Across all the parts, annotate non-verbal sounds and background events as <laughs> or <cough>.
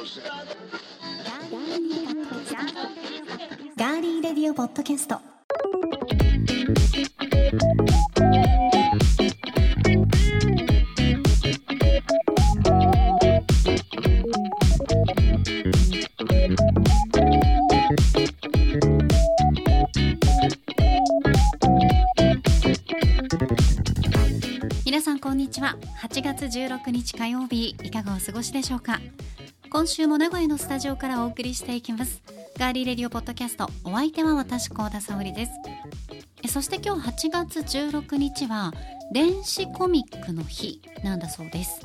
ガーリーレディオポッドキャスト。皆さんこんにちは。8月16日火曜日いかがお過ごしでしょうか？今週も名古屋のスタジオからお送りしていきます。ガーリーレディオポッドキャストお相手は私高田沙織です。そして今日8月16日は電子コミックの日なんだそうです。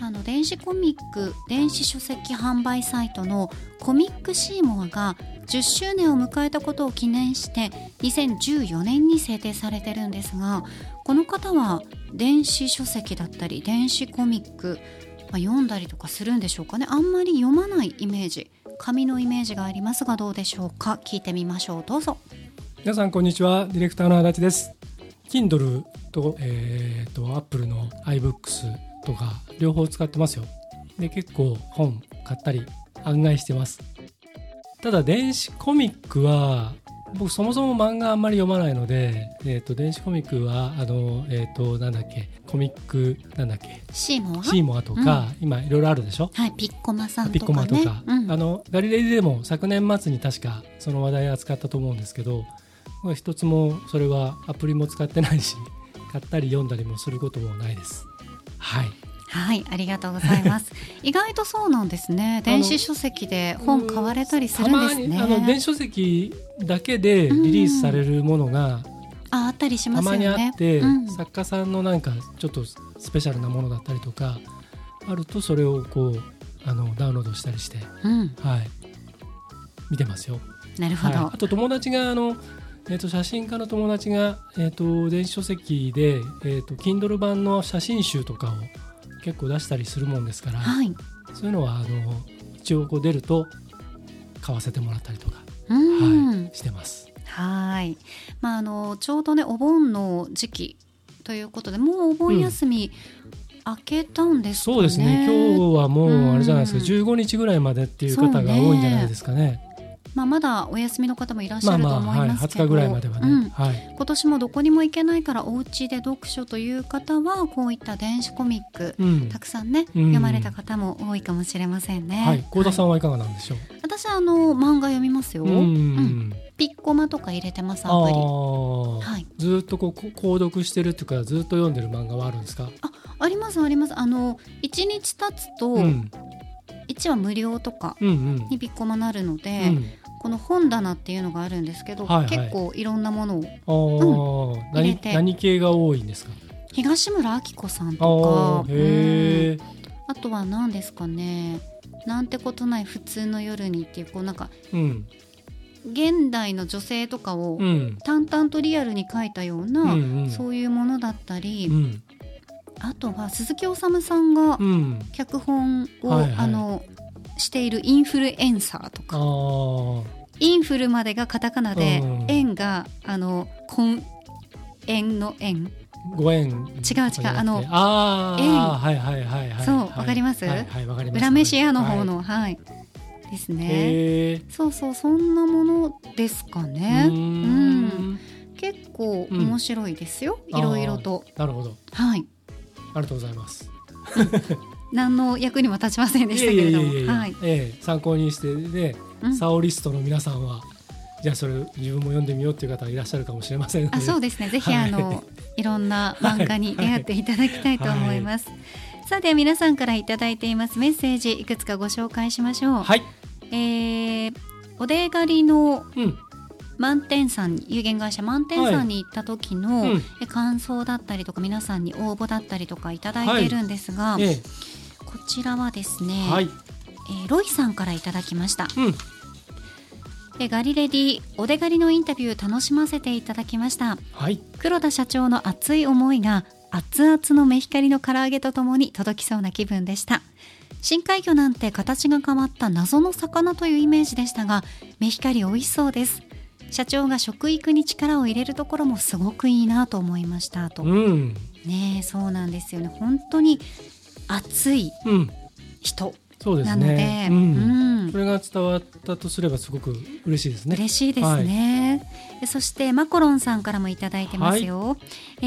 あの電子コミック電子書籍販売サイトのコミックシーモアが10周年を迎えたことを記念して2014年に制定されてるんですがこの方は電子書籍だったり電子コミック、まあ、読んだりとかするんでしょうかね。あんまり読まないイメージ。紙のイメージがありますがどうでしょうか。聞いてみましょう。どうぞ。皆さんこんにちは。ディレクターの足立です。Kindle と,、えー、と Apple の iBooks とか両方使ってますよ。で結構本買ったり案外してます。ただ電子コミックは僕そもそも漫画あんまり読まないので、えー、と電子コミックはあの、えー、となんだっけコミックなんだっけ？シーモア？シーモアとか、今いろいろあるでしょ？はいピッコマさんピッコとかねマとか、うん。あのガリレディでも昨年末に確かその話題扱ったと思うんですけどまあ一つもそれはアプリも使ってないし買ったり読んだりもすることもないです。はいはい、ありがとうございます。<laughs> 意外とそうなんですね。電子書籍で本買われたりするんですね。あの電子書籍だけでリリースされるものがあ、あったりしまたますよね。にあって、うん作家さんのなんかちょっとスペシャルなものだったりとかあるとそれをこうあのダウンロードしたりして、うん、はい、見てますよ。なるほど。はい、あと友達があの、えー、と写真家の友達が、えー、と電子書籍で、えー、と Kindle 版の写真集とかを結構出したりするもんですから、はい。そういうのはあの一応こう出ると買わせてもらったりとか、うん、はい、してます。はい。まああのちょうどねお盆の時期ということで、もうお盆休み、明けたんですかね。そうですね今日はもうあれじゃないですか、うん15日ぐらいまでっていう方が多いんじゃないですかね。まあまだお休みの方もいらっしまあまあ、ゃると思いはい、ますけど、20日ぐらいまではね。うんはい今年もどこにも行けないからお家で読書という方はこういった電子コミックうんたくさんね、うん読まれた方も多いかもしれませんね。はい、幸田さはいんはいかがなんでしょう？私はあの漫画読みますよ。うんうんピッコマとか入れてますアプリ。ああ、はい。ずーっとこうこ購読してるっていうかずっと読んでる漫画はあるんですか？ありますあります。あの一日経つとうん一話無料とかにピッコマなるので、うんこの本棚っていうのがあるんですけど、はいはい。結構いろんなものをああ、何入れて。何系が多いんですか？東村明子さんあとか、あ、へえ。あとは何ですかね。なんてことない普通の夜にっていうこうなんかうん。現代の女性とかをうん。淡々とリアルに描いたような、うんうん。そういうものだったり、うん。あとは鈴木おさむさんがうん。脚本を、はいはい。あのしているインフルエンサーとかインフルまでがカタカナで、うん円があの婚円の円ご縁。違う違うあのあ縁あ、はいはいはいはい。そうはいわかります？はいはいわかります。裏飯屋の方はい。のはい、ですね。そうそうそんなものですかね。うーん結構面白いですよ、いろいろと。なるほど。はい。ありがとうございます。何の役にも立ちませんでしたけれども。いえいえいえいえはい。ええ参考にしてね、うん。サオリストの皆さんはじゃあそれ自分も読んでみようっていう方いらっしゃるかもしれませんあそうですね。<laughs> ぜひはいあの、い、ろんな漫画に出会っていただきたいと思います。さあでは皆さんからいただいています。メッセージいくつかご紹介しましょう。はい。えーお出狩りのうん。満点さんに有限会社満点さんに行った時の、うんえ感想だったりとか皆さんに応募だったりとかいただいているんですが、えこちらはですね、えはい。えーロイさんからいただきました、うん。えガリレディお出狩りのインタビュー楽しませていただきました。はい。黒田社長の熱い思いが熱々のメヒカリの唐揚げとともに届きそうな気分でした。深海魚なんて形が変わった謎の魚というイメージでしたがメヒカリ美味しそうです。社長が食育に力を入れるところもすごくいいなと思いましたと、うん。ねえそうなんですよね。本当に熱いうん人なので、ね。ううん。んこれが伝わったとすればすごく嬉しいですね。嬉しいですね、でそしてマコロンさんからもいただいてますよ、え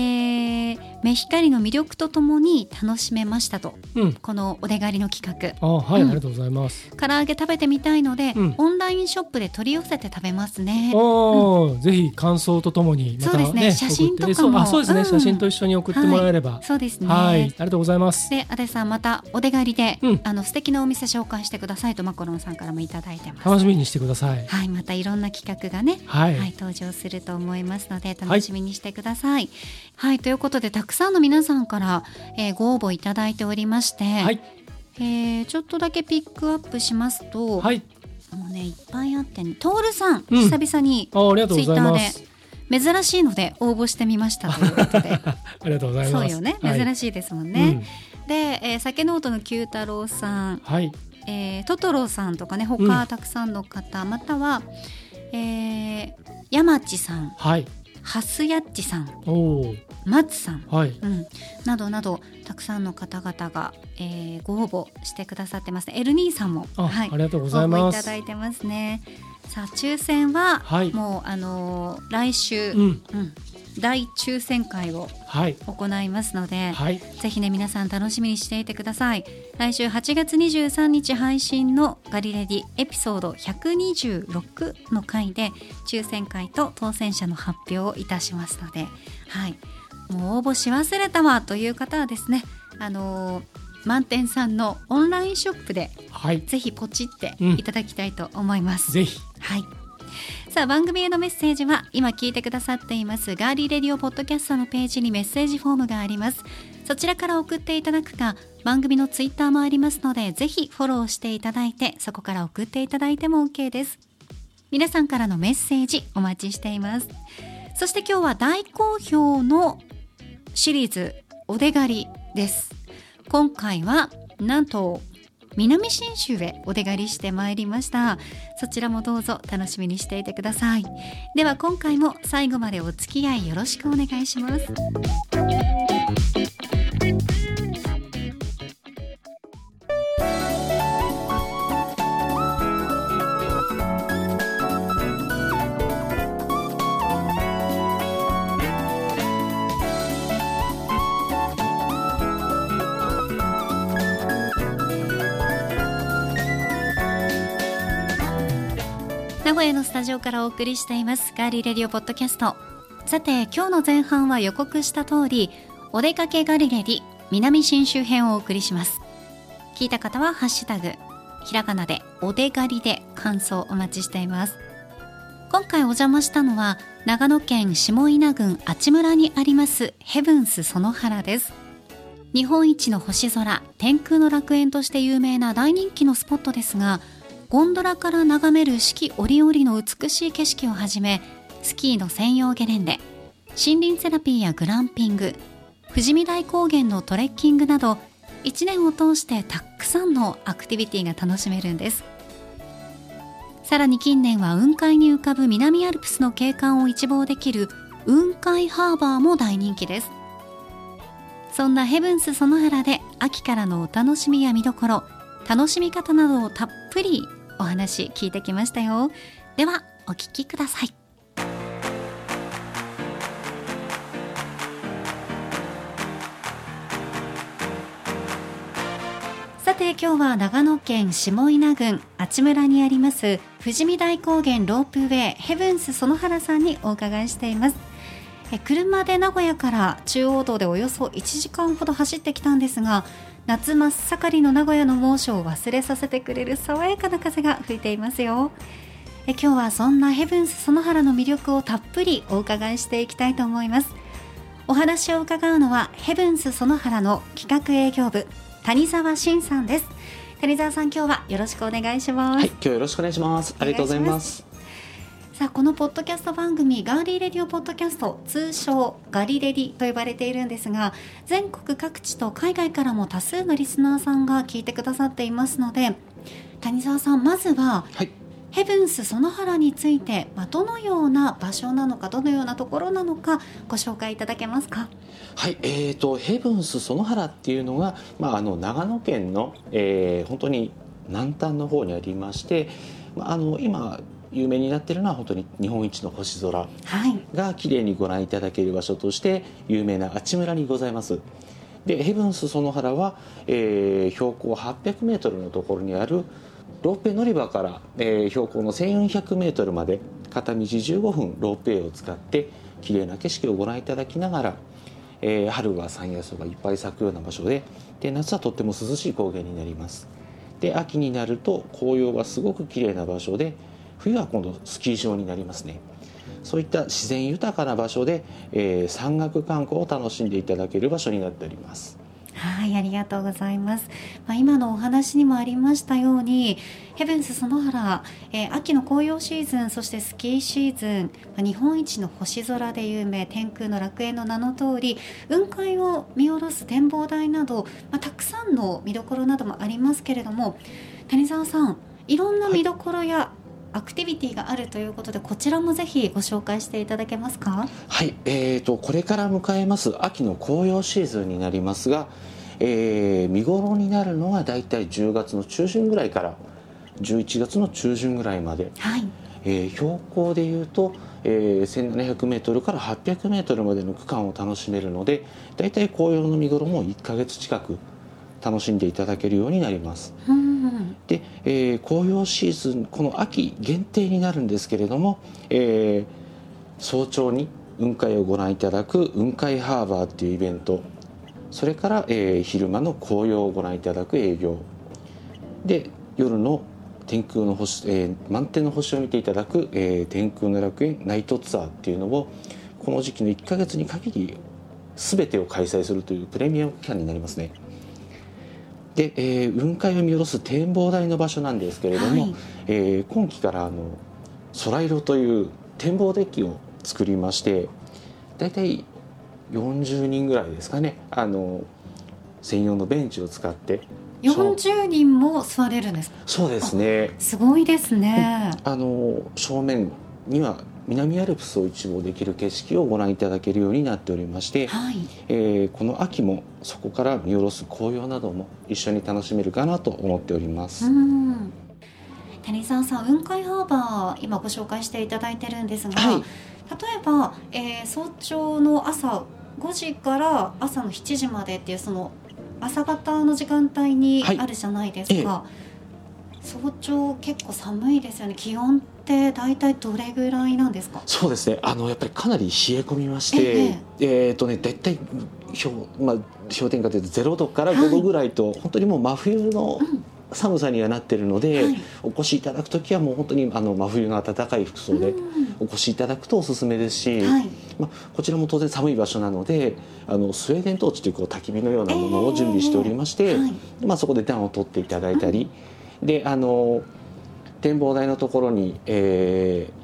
ー目光の魅力とともに楽しめましたと。うん。このお出がりの企画。あ、はい、うん。ありがとうございます。唐揚げ食べてみたいので、うん。オンラインショップで取り寄せて食べますね。おお、ぜひ感想とともにまたそうですね。写真とかも。あ、そうですね、うん。写真と一緒に送ってもらえれば。そうですね。はい、ありがとうございます。で、アデさんまたお出がりで、うん。あの素敵なお店紹介してくださいとマコロンさんからもいただいてます。楽しみにしてください。はい、またいろんな企画がね、はい、はい、登場すると思いますので楽しみにしてください。はい、ということでたくさんの皆さんから、えーご応募いただいておりまして、はい、えーちょっとだけピックアップしますと、はい、もうねいっぱいあってね、トールさん、うん。久々にツイッター。で珍しいので応募してみましたということで、<laughs> ありがとうございます。そうよね、珍い。しいですもんうね。ん。で、えー酒ノートの九太郎さん、はい、えートトロさんとかねうん。他たくさんの方、または、えー、山地さんはい、ハスヤッチさん松さん、はい、うん、などなどたくさんの方々が、えーご応募してくださってます。エルニーさんも、あ、はい、ありがとうご応ざいます。募いただ。いてますね。さあ抽選は、はい。もうあのー来週、うん、うん大抽選会をはい、行いますので、はい、ぜひね皆さん楽しみにしていてください。来週8月23日配信のガリレディエピソード126の回で抽選会と当選者の発表をいたしますのではい。もう応募し忘れたわという方はですねあのー満点さんのオンラインショップではい、ぜひポチってうん。いただきたいと思います、ぜひ、はい。さあ番組へのメッセージは今聞いてくださっていますガーリーレディオポッドキャストのページにメッセージフォームがあります。そちらから送っていただくか番組のツイッターもありますのでぜひフォローしていただいてそこから送っていただいても OK です。皆さんからのメッセージお待ちしています。そして今日は大好評のシリーズお出がりです。今回はなんと南信州へお出がりしてまいりました。そちらもどうぞ楽しみにしていてください。では今回も最後までお付き合いよろしくお願いします。名古屋のスタジオからお送りしていますガーリーレディオポッドキャスト。さて今日の前半は予告した通りお出かけガリレディ南信州編をお送りします。聞いた方はハッシュタグひらがなでお出がりで感想お待ちしています。今回お邪魔したのは長野県下稲郡阿智村にありますヘブンス園原です。日本一の星空天空の楽園として有名な大人気のスポットですがゴンドラから眺める四季折々の美しい景色をはじめスキーの専用ゲレンデ森林セラピーやグランピング富士見台高原のトレッキングなど1年を通してたくさんのアクティビティが楽しめるんです。さらに近年は雲海に浮かぶ南アルプスの景観を一望できる雲海ハーバーも大人気です。そんなヘブンス園原で秋からのお楽しみや見どころ楽しみ方などをたっぷりお話聞いてきましたよ。ではお聞きください。さて今日は長野県下稲郡阿智村にあります富士見台高原ロープウェイヘブンス園原さんにお伺いしています。え車で名古屋から中央道でおよそ1時間ほど走ってきたんですが夏真っ盛りの名古屋の猛暑を忘れさせてくれる爽やかな風が吹いていますよ。え今日はそんなヘブンス園原の魅力をたっぷりお伺いしていきたいと思います。お話を伺うのはヘブンス園原の企画営業部谷沢真さんです。谷沢さん今日はよろしくお願いします、はい、今日よろしくお願いします。ありがとうございます。さあこのポッドキャスト番組ガーリーレディオポッドキャスト通称ガリレディと呼ばれているんですが全国各地と海外からも多数のリスナーさんが聞いてくださっていますので谷沢さんまずははい、ヘブンス園原について、まあ、どのような場所なのかどのようなところなのかご紹介いただけますか？はい、えーとヘブンス園原っていうのが、まああの長野県の、えー本当に南端の方にありまして、まあ、あの今有名になっているのは本当に日本一の星空はい。が綺麗にご覧いただける場所として有名な阿智村にございます。でヘブンス園原は、えー標高800メートルのところにあるロープウェイ乗り場から、えー標高の1400メートルまで片道15分ロープウェイを使って綺麗な景色をご覧いただきながら、えー春は山野草がいっぱい咲くような場所でで夏はとっても涼しい高原になります。で秋になると紅葉がすごく綺麗な場所で冬は今度スキー場になりますねそういった自然豊かな場所で、えー山岳観光を楽しんでいただける場所になっておりますはい、ありがとうございます。まあ、今のお話にもありましたように、ヘブンス園原、えー秋の紅葉シーズン、そしてスキーシーズン、まあ日本一の星空で有名、天空の楽園の名の通り、雲海を見下ろす展望台など、まあ、たくさんの見どころなどもありますけれども、谷沢さん、いろんな見どころや、アクティビティがあるということで、こちらもぜひご紹介していただけますか？はい、えー、とこれから迎えます秋の紅葉シーズンになりますが、えー見頃になるのはだいたい10月の中旬ぐらいから11月の中旬ぐらいまで、はい、えー標高でいうと、えー、1700メートルから800メートルまでの区間を楽しめるのでだいたい紅葉の見頃も1ヶ月近く楽しんでいただけるようになります。うん、で、えー紅葉シーズンこの秋限定になるんですけれども、えー早朝に雲海をご覧いただく雲海ハーバーっていうイベントそれから、えー昼間の紅葉をご覧いただく営業で夜の天空の星、えー満天の星を見ていただく、えー天空の楽園ナイトツアーっていうのをこの時期の1ヶ月に限り全てを開催するというプレミアム期間になりますね。で、えー雲海を見下ろす展望台の場所なんですけれども、はい。えー今期からあの空色という展望デッキを作りまして大体40人ぐらいですかね。あの専用のベンチを使って。そう40人も座れるんですか？そうですね。すごいですね。あの正面には南アルプスを一望できる景色をご覧いただけるようになっておりまして、はい。えーこの秋もそこから見下ろす紅葉なども一緒に楽しめるかなと思っております。うん。谷沢さん、雲海ハーバー今ご紹介していただいてるんですが、はい例えば、えー早朝の朝5時から朝の7時までっていうその朝方の時間帯にはいあるじゃないですか。早朝結構寒いですよね。気温って大体どれぐらいなんですか？そうですね。あのやっぱりかなり冷え込みましてええーとね大体氷,、まあ、氷点下というと0度から5度ぐらいと、本当にもう真冬の寒さにはなってるので、はい。お越しいただく時はもう本当にあの真冬の暖かい服装でうん。お越しいただくとおすすめですし、はい。まあ、こちらも当然寒い場所なのであのスウェーデントーチというこう焚き火のようなものを準備しておりまして、えーはい。まあ、そこで暖を取っていただいたり、であの展望台のところに、えー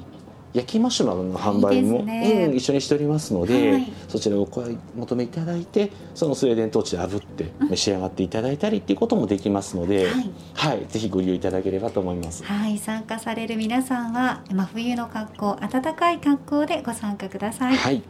焼きマシュマロの販売もね。うん、一緒にしておりますので、はい。そちらをお買い求めいただいてそのスウェーデントーチで炙って召し上がっていただいたりっていうこともできますので、はい。はい、ぜひご利用いただければと思います。はい、参加される皆さんは真冬の格好、暖かい格好でご参加ください。はい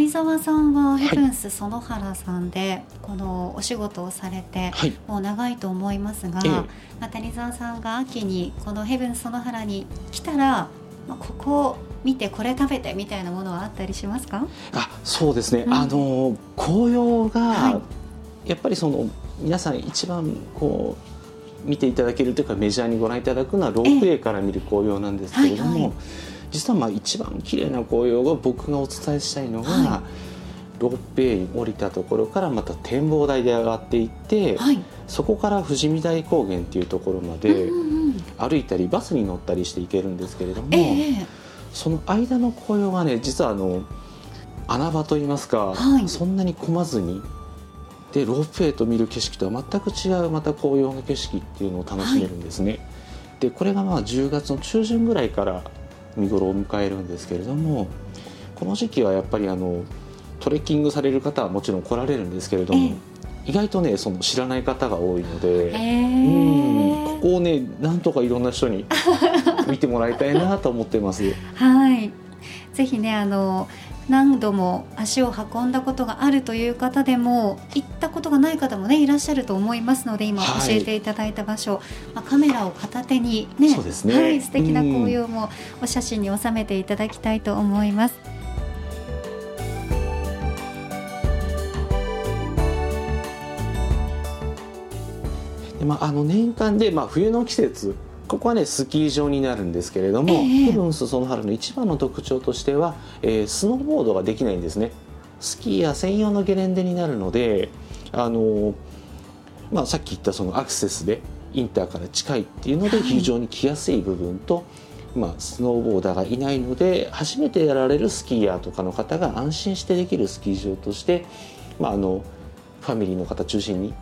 谷沢さんはヘブンス園原さんでこのお仕事をされてはい。もう長いと思いますが、ええ。まあ、谷沢さんが秋にこのヘブンス園原に来たら、まあ、ここを見てこれ食べてみたいなものはあったりしますか？あそうですね、うん。あの紅葉が、はやっぱりその皆さん一番こう見ていただけるというかメジャーにご覧いただくのはロープウェイから見る紅葉なんですけれども、はいはい実はまあ一番綺麗な紅葉が僕がお伝えしたいのが、はロープウェイに降りたところからまた展望台で上がっていって、はい、そこから富士見台高原っていうところまで歩いたりバスに乗ったりして行けるんですけれども。ええその間の紅葉がね実はあの穴場といいますか、はい。そんなに混まずにでロープウェイと見る景色とは全く違うまた紅葉の景色っていうのを楽しめるんですね。でこれがまあ10月の中旬ぐらいから見頃を迎えるんですけれどもこの時期はやっぱりあのトレッキングされる方はもちろん来られるんですけれども、意外とねその知らない方が多いので。ええうんここをねなんとかいろんな人に <laughs> 見てもらいたいなと思ってます。はいぜひねあの何度も足を運んだことがあるという方でも行ったことがない方もねいらっしゃると思いますので今教はい。えていただいた場所、まあ、カメラを片手にねそうですね。はい、素敵な紅葉もお写真に収めていただきたいと思います。でまあ、あの年間で、まあ、冬の季節ここはねスキー場になるんですけれども、ええ。ヘブンスその春の一番の特徴としては、えースノーボードができないんですね。スキーヤー専用のゲレンデになるのであの、まあ、さっき言ったそのアクセスでインターから近いっていうのではい。非常に来やすい部分と、まあ、スノーボーダーがいないので初めてやられるスキーヤーとかの方が安心してできるスキー場として、まあ、あのファミリーの方中心に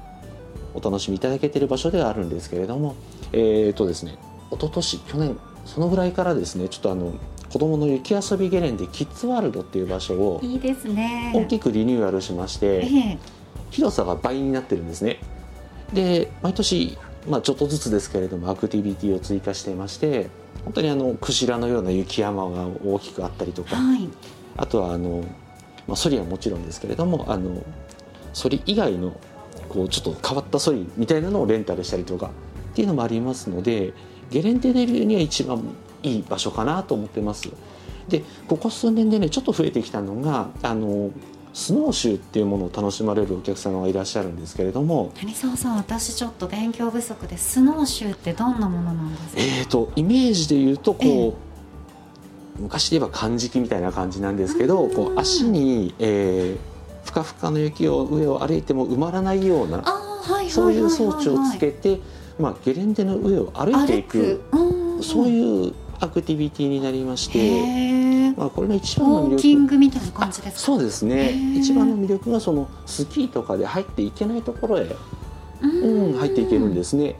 お楽しみいただけている場所ではあるんですけれどもえー、とですね一昨年去年そのぐらいからですねちょっとあの子どもの雪遊びゲレンデキッズワールドっていう場所をいいですね。大きくリニューアルしましてええ広さが倍になってるんですねで毎年、まあ、ちょっとずつですけれどもアクティビティを追加していまして本当にあのクジラのような雪山が大きくあったりとかはい。あとはあの、まあ、ソリはもちろんですけれどもあのソリ以外のこうちょっと変わったソリみたいなのをレンタルしたりとかっていうのもありますのでゲレンデデビューには一番いい場所かなと思ってます。でここ数年でねちょっと増えてきたのがあのスノーシューっていうものを楽しまれるお客様がいらっしゃるんですけれども、谷沢さん私ちょっと勉強不足でスノーシューってどんなものなんですか？えー、とイメージで言うとこう、ええ昔で言えば漢字みたいな感じなんですけどこう足に、えーふかふかの雪を上を歩いても埋まらないような。そういう装置をつけて、まあ、ゲレンデの上を歩いていくうんそういうアクティビティになりまして。まあ、これの一番のウォー魅力キングみたいな感じですか？そうですへねー一番の魅力がそのスキーとかで入っていけないところへ、ううん、入っていけるんですね。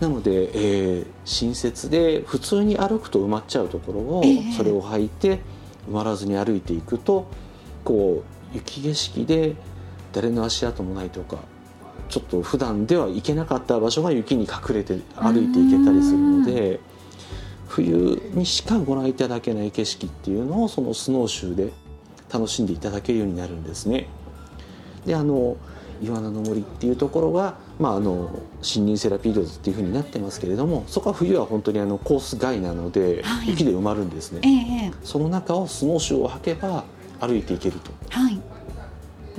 なので、えー新雪で普通に歩くと埋まっちゃうところを、ええそれを履いて埋まらずに歩いていくとこう雪景色で誰の足跡もないとかちょっと普段では行けなかった場所が雪に隠れて歩いていけたりするので冬にしかご覧いただけない景色っていうのをそのスノーシューで楽しんでいただけるようになるんですね。であのイワナの森っていうところが、まあ、あの森林セラピードっていうふうになってますけれどもそこは冬は本当にあのコース外なので、はい。雪で埋まるんですね。ええ。その中をスノーシューを履けば歩いていけるとはい。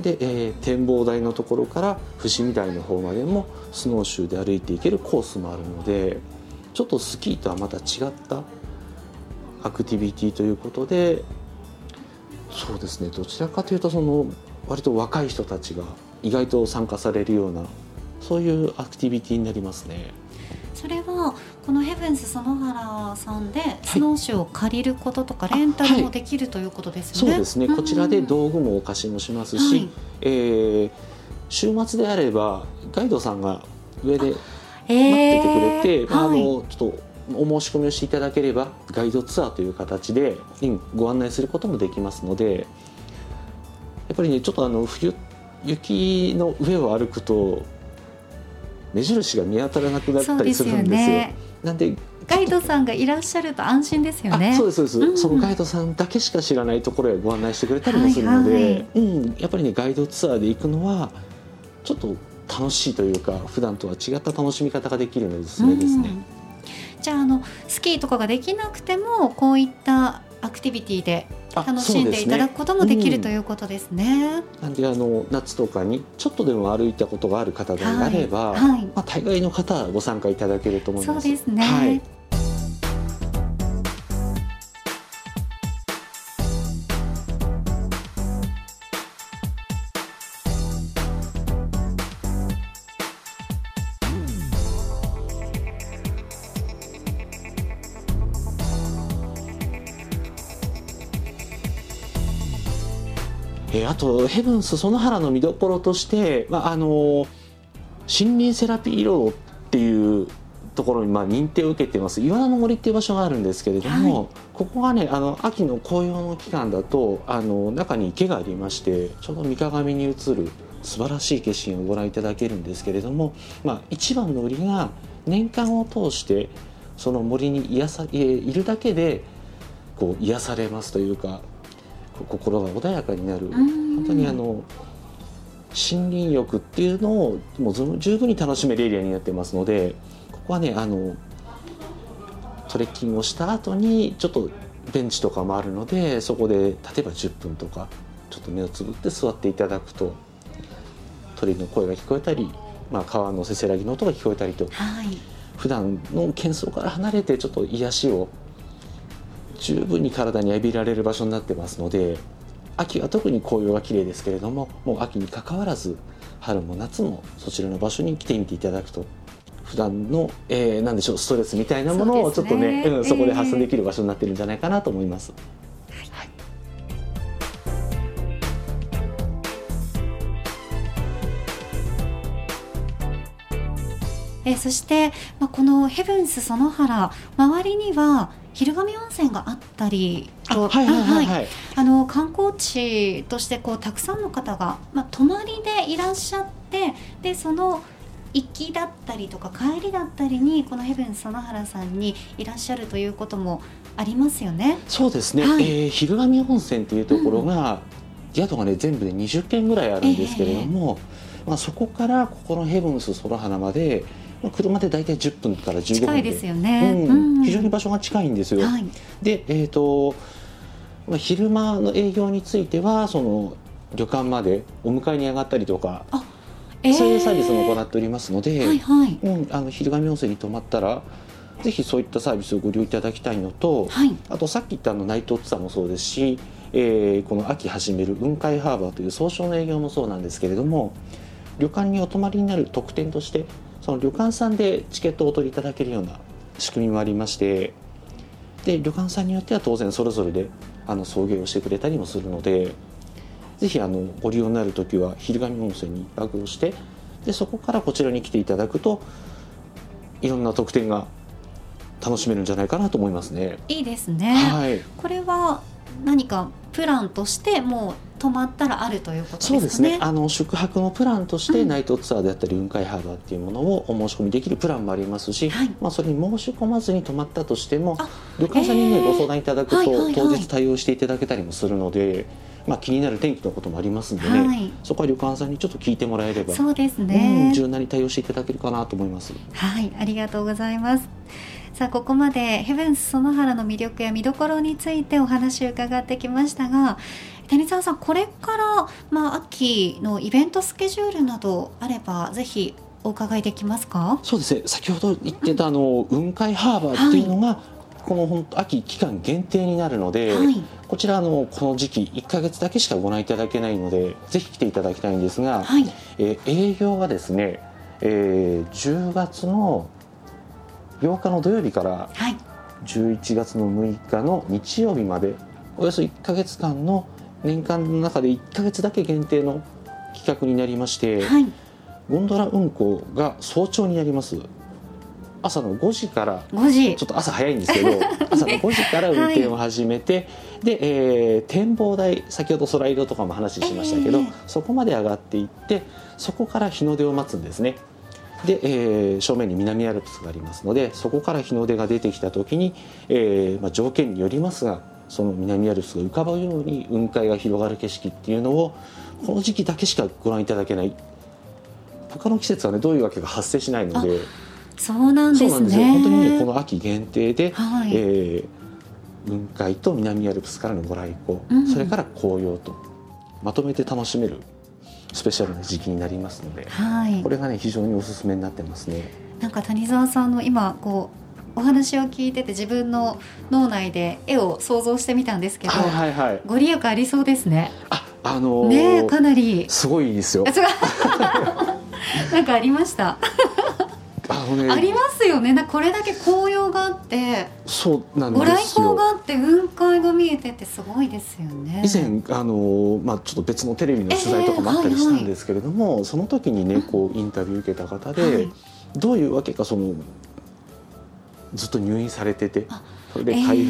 で、えー展望台のところから伏見台の方までもスノーシューで歩いていけるコースもあるのでちょっとスキーとはまた違ったアクティビティということでそうですねどちらかというとその割と若い人たちが意外と参加されるようなそういうアクティビティになりますね。それはこのヘブンス園原さんでスノーシューを借りることとかレンタルもできるということですよね。そうですね、こちらで道具もお貸しもしますし、はい。えー週末であればガイドさんが上で待えっててくれて、まああはい。のちょっとお申し込みをしていただければガイドツアーという形でうんご案内することもできますのでやっぱりねちょっとあの冬雪の上を歩くと目印が見当たらなくなったりするんですよ。なんでガイドさんがいらっしゃると安心ですよね。あそうですそうです、うん。そのガイドさんだけしか知らないところへご案内してくれたりもするので、はいはい。うん、やっぱりねガイドツアーで行くのはちょっと楽しいというか普段とは違った楽しみ方ができるのでおすすめですね。うん。じゃああのスキーとかができなくてもこういったアクティビティであ楽しんでいただくこともできるということですね。なんであの夏とかにちょっとでも歩いたことがある方であれば、はいはいまあ、大概の方はご参加いただけると思います。そうですね。はいとヘブンス園原の見どころとして、まあ、あの森林セラピーロードっていうところにまあ認定を受けてます。岩の森っていう場所があるんですけれども、はい。ここがねあの秋の紅葉の期間だとあの中に池がありましてちょうど三鏡に映る素晴らしい景色をご覧いただけるんですけれども、まあ、一番の売りが年間を通してその森に癒さいるだけでこう癒されますというか心が穏やかになる。本当にあの森林浴っていうのをもう十分に楽しめるエリアになってますのでここはねあのトレッキングをした後にちょっとベンチとかもあるのでそこで例えば10分とかちょっと目をつぶって座っていただくと鳥の声が聞こえたり、まあ、川のせせらぎの音が聞こえたりと、はい、普段の喧騒から離れてちょっと癒しを十分に体に浴びられる場所になってますので秋は特に紅葉が綺麗ですけれどももう秋にかかわらず春も夏もそちらの場所に来てみていただくと普段の、えー、何でしょうストレスみたいなものをちょっとねそ、ねうん、そこで発散できる場所になってるんじゃないかなと思います。えーはい。えそして、まあ、このヘブンス園原周りには昼神温泉があったりとはいはいはい、はい、あの観光地としてこうたくさんの方が、まあ、泊まりでいらっしゃってでその行きだったりとか帰りだったりにこのヘブン園原さんにいらっしゃるということもありますよね。そうですね、はい、えー、昼神温泉っていうところが、うん、宿がね全部で20軒ぐらいあるんですけれども、えー、まあ、そこからここのヘブンス園原まで車で大体10分から15分で。すよね、うん、非常に場所が近いんですよ。はい、で、えーとまあ、昼間の営業についてはその旅館までお迎えに上がったりとか。えー、そういうサービスも行っておりますので、はいはい、うん、あの昼神温泉に泊まったらぜひそういったサービスをご利用いただきたいのと、はい、あとさっき言ったあのナイトツアーもそうですし、えー、この秋始める雲海ハーバーという早朝の営業もそうなんですけれども旅館にお泊まりになる特典としてその旅館さんでチケットをお取りいただけるような仕組みもありましてで旅館さんによっては当然それぞれであの送迎をしてくれたりもするのでぜひあのご利用になる時は昼神温泉に1泊をしてでそこからこちらに来ていただくといろんな特典が楽しめるんじゃないかなと思いますね。いいですね。はい、これは何かプランとしてもう泊まったらあるということですね。そうですね。あの宿泊のプランとしてナイトツアーであったり雲海ハーバーっていうものをお申し込みできるプランもありますし、はい、まあそれに申し込まずに泊まったとしても旅館さんにねご相談いただくと、当日対応していただけたりもするので。まあ、気になる天気のこともありますんでね、はい、そこは旅館さんにちょっと聞いてもらえればそうですね、うん、柔軟に対応していただけるかなと思います。はい。ありがとうございますさあここまでヘブンス園原の魅力や見どころについてお話を伺ってきましたが谷沢さんこれから、まあ、秋のイベントスケジュールなどあればぜひお伺いできますか？そうですね。先ほど言ってたあの雲海ハーバーっていうのが、はい、この本当秋期間限定になるので、はい、こちらあのこの時期1か月だけしかご覧いただけないのでぜひ来ていただきたいんですが、はい、えー、営業はですね、えー、10月の8日の土曜日から11月の6日の日曜日までおよそ1か月間の年間の中で1か月だけ限定の企画になりまして、はい、ゴンドラ運行が早朝になります。朝の5時から5時。ちょっと朝早いんですけど <laughs> 朝の5時から運転を始めて、はい、で、えー、展望台先ほど空色とかも話しましたけど、えー、そこまで上がっていってそこから日の出を待つんですね。で、えー、正面に南アルプスがありますのでそこから日の出が出てきた時に、えーまあ、条件によりますがその南アルプスが浮かぶように雲海が広がる景色っていうのをこの時期だけしかご覧いただけない。他の季節はねどういうわけか発生しないのでそうなんですね。本当にねこの秋限定で、はい、えー、雲海と南アルプスからのご来光、うん、それから紅葉とまとめて楽しめるスペシャルな時期になりますので、はい、これがね非常におすすめになってますね。なんか谷沢さんの今こうお話を聞いてて自分の脳内で絵を想像してみたんですけど、はいはいはい、ご利益ありそうですね。あ、あのー、ねかなりすごいですよ。<laughs> なんかありました？あの、ね、ありますよね。なこれだけ紅葉があって、そうなんですご来光があって雲海が見えててすごいですよね。以前あのまあちょっと別のテレビの取材とかもあったりしたんですけれども、えーはいはい、その時にねこうインタビュー受けた方で、はい、どういうわけかそのずっと入院されててそれで台風、え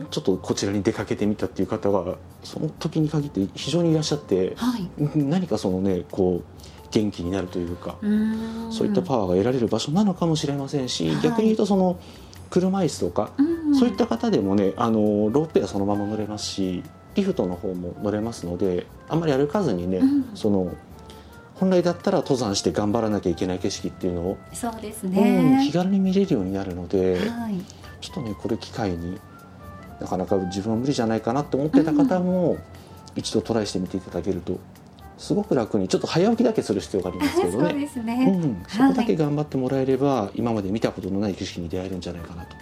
ー、ちょっとこちらに出かけてみたっていう方はその時に限って非常にいらっしゃって、はい、何かそのねこう元気になるというかそういったパワーが得られる場所なのかもしれませんし、はい、逆に言うとその車椅子とか、うんそういった方でもねあのロープウェイはそのまま乗れますしリフトの方も乗れますのであんまり歩かずにね、うん。その本来だったら登山して頑張らなきゃいけない景色っていうのを、そうですうんね気。軽に見れるようになるので、はい。ちょっとねこれ機会になかなか自分は無理じゃないかなって思ってた方も、一度トライしてみていただけるとすごく楽にちょっと早起きだけする必要がありますけど <laughs> そうね。ですね。うん、そこだけ頑張ってもらえれば、今まで見たことのない景色に出会えるんじゃないかなと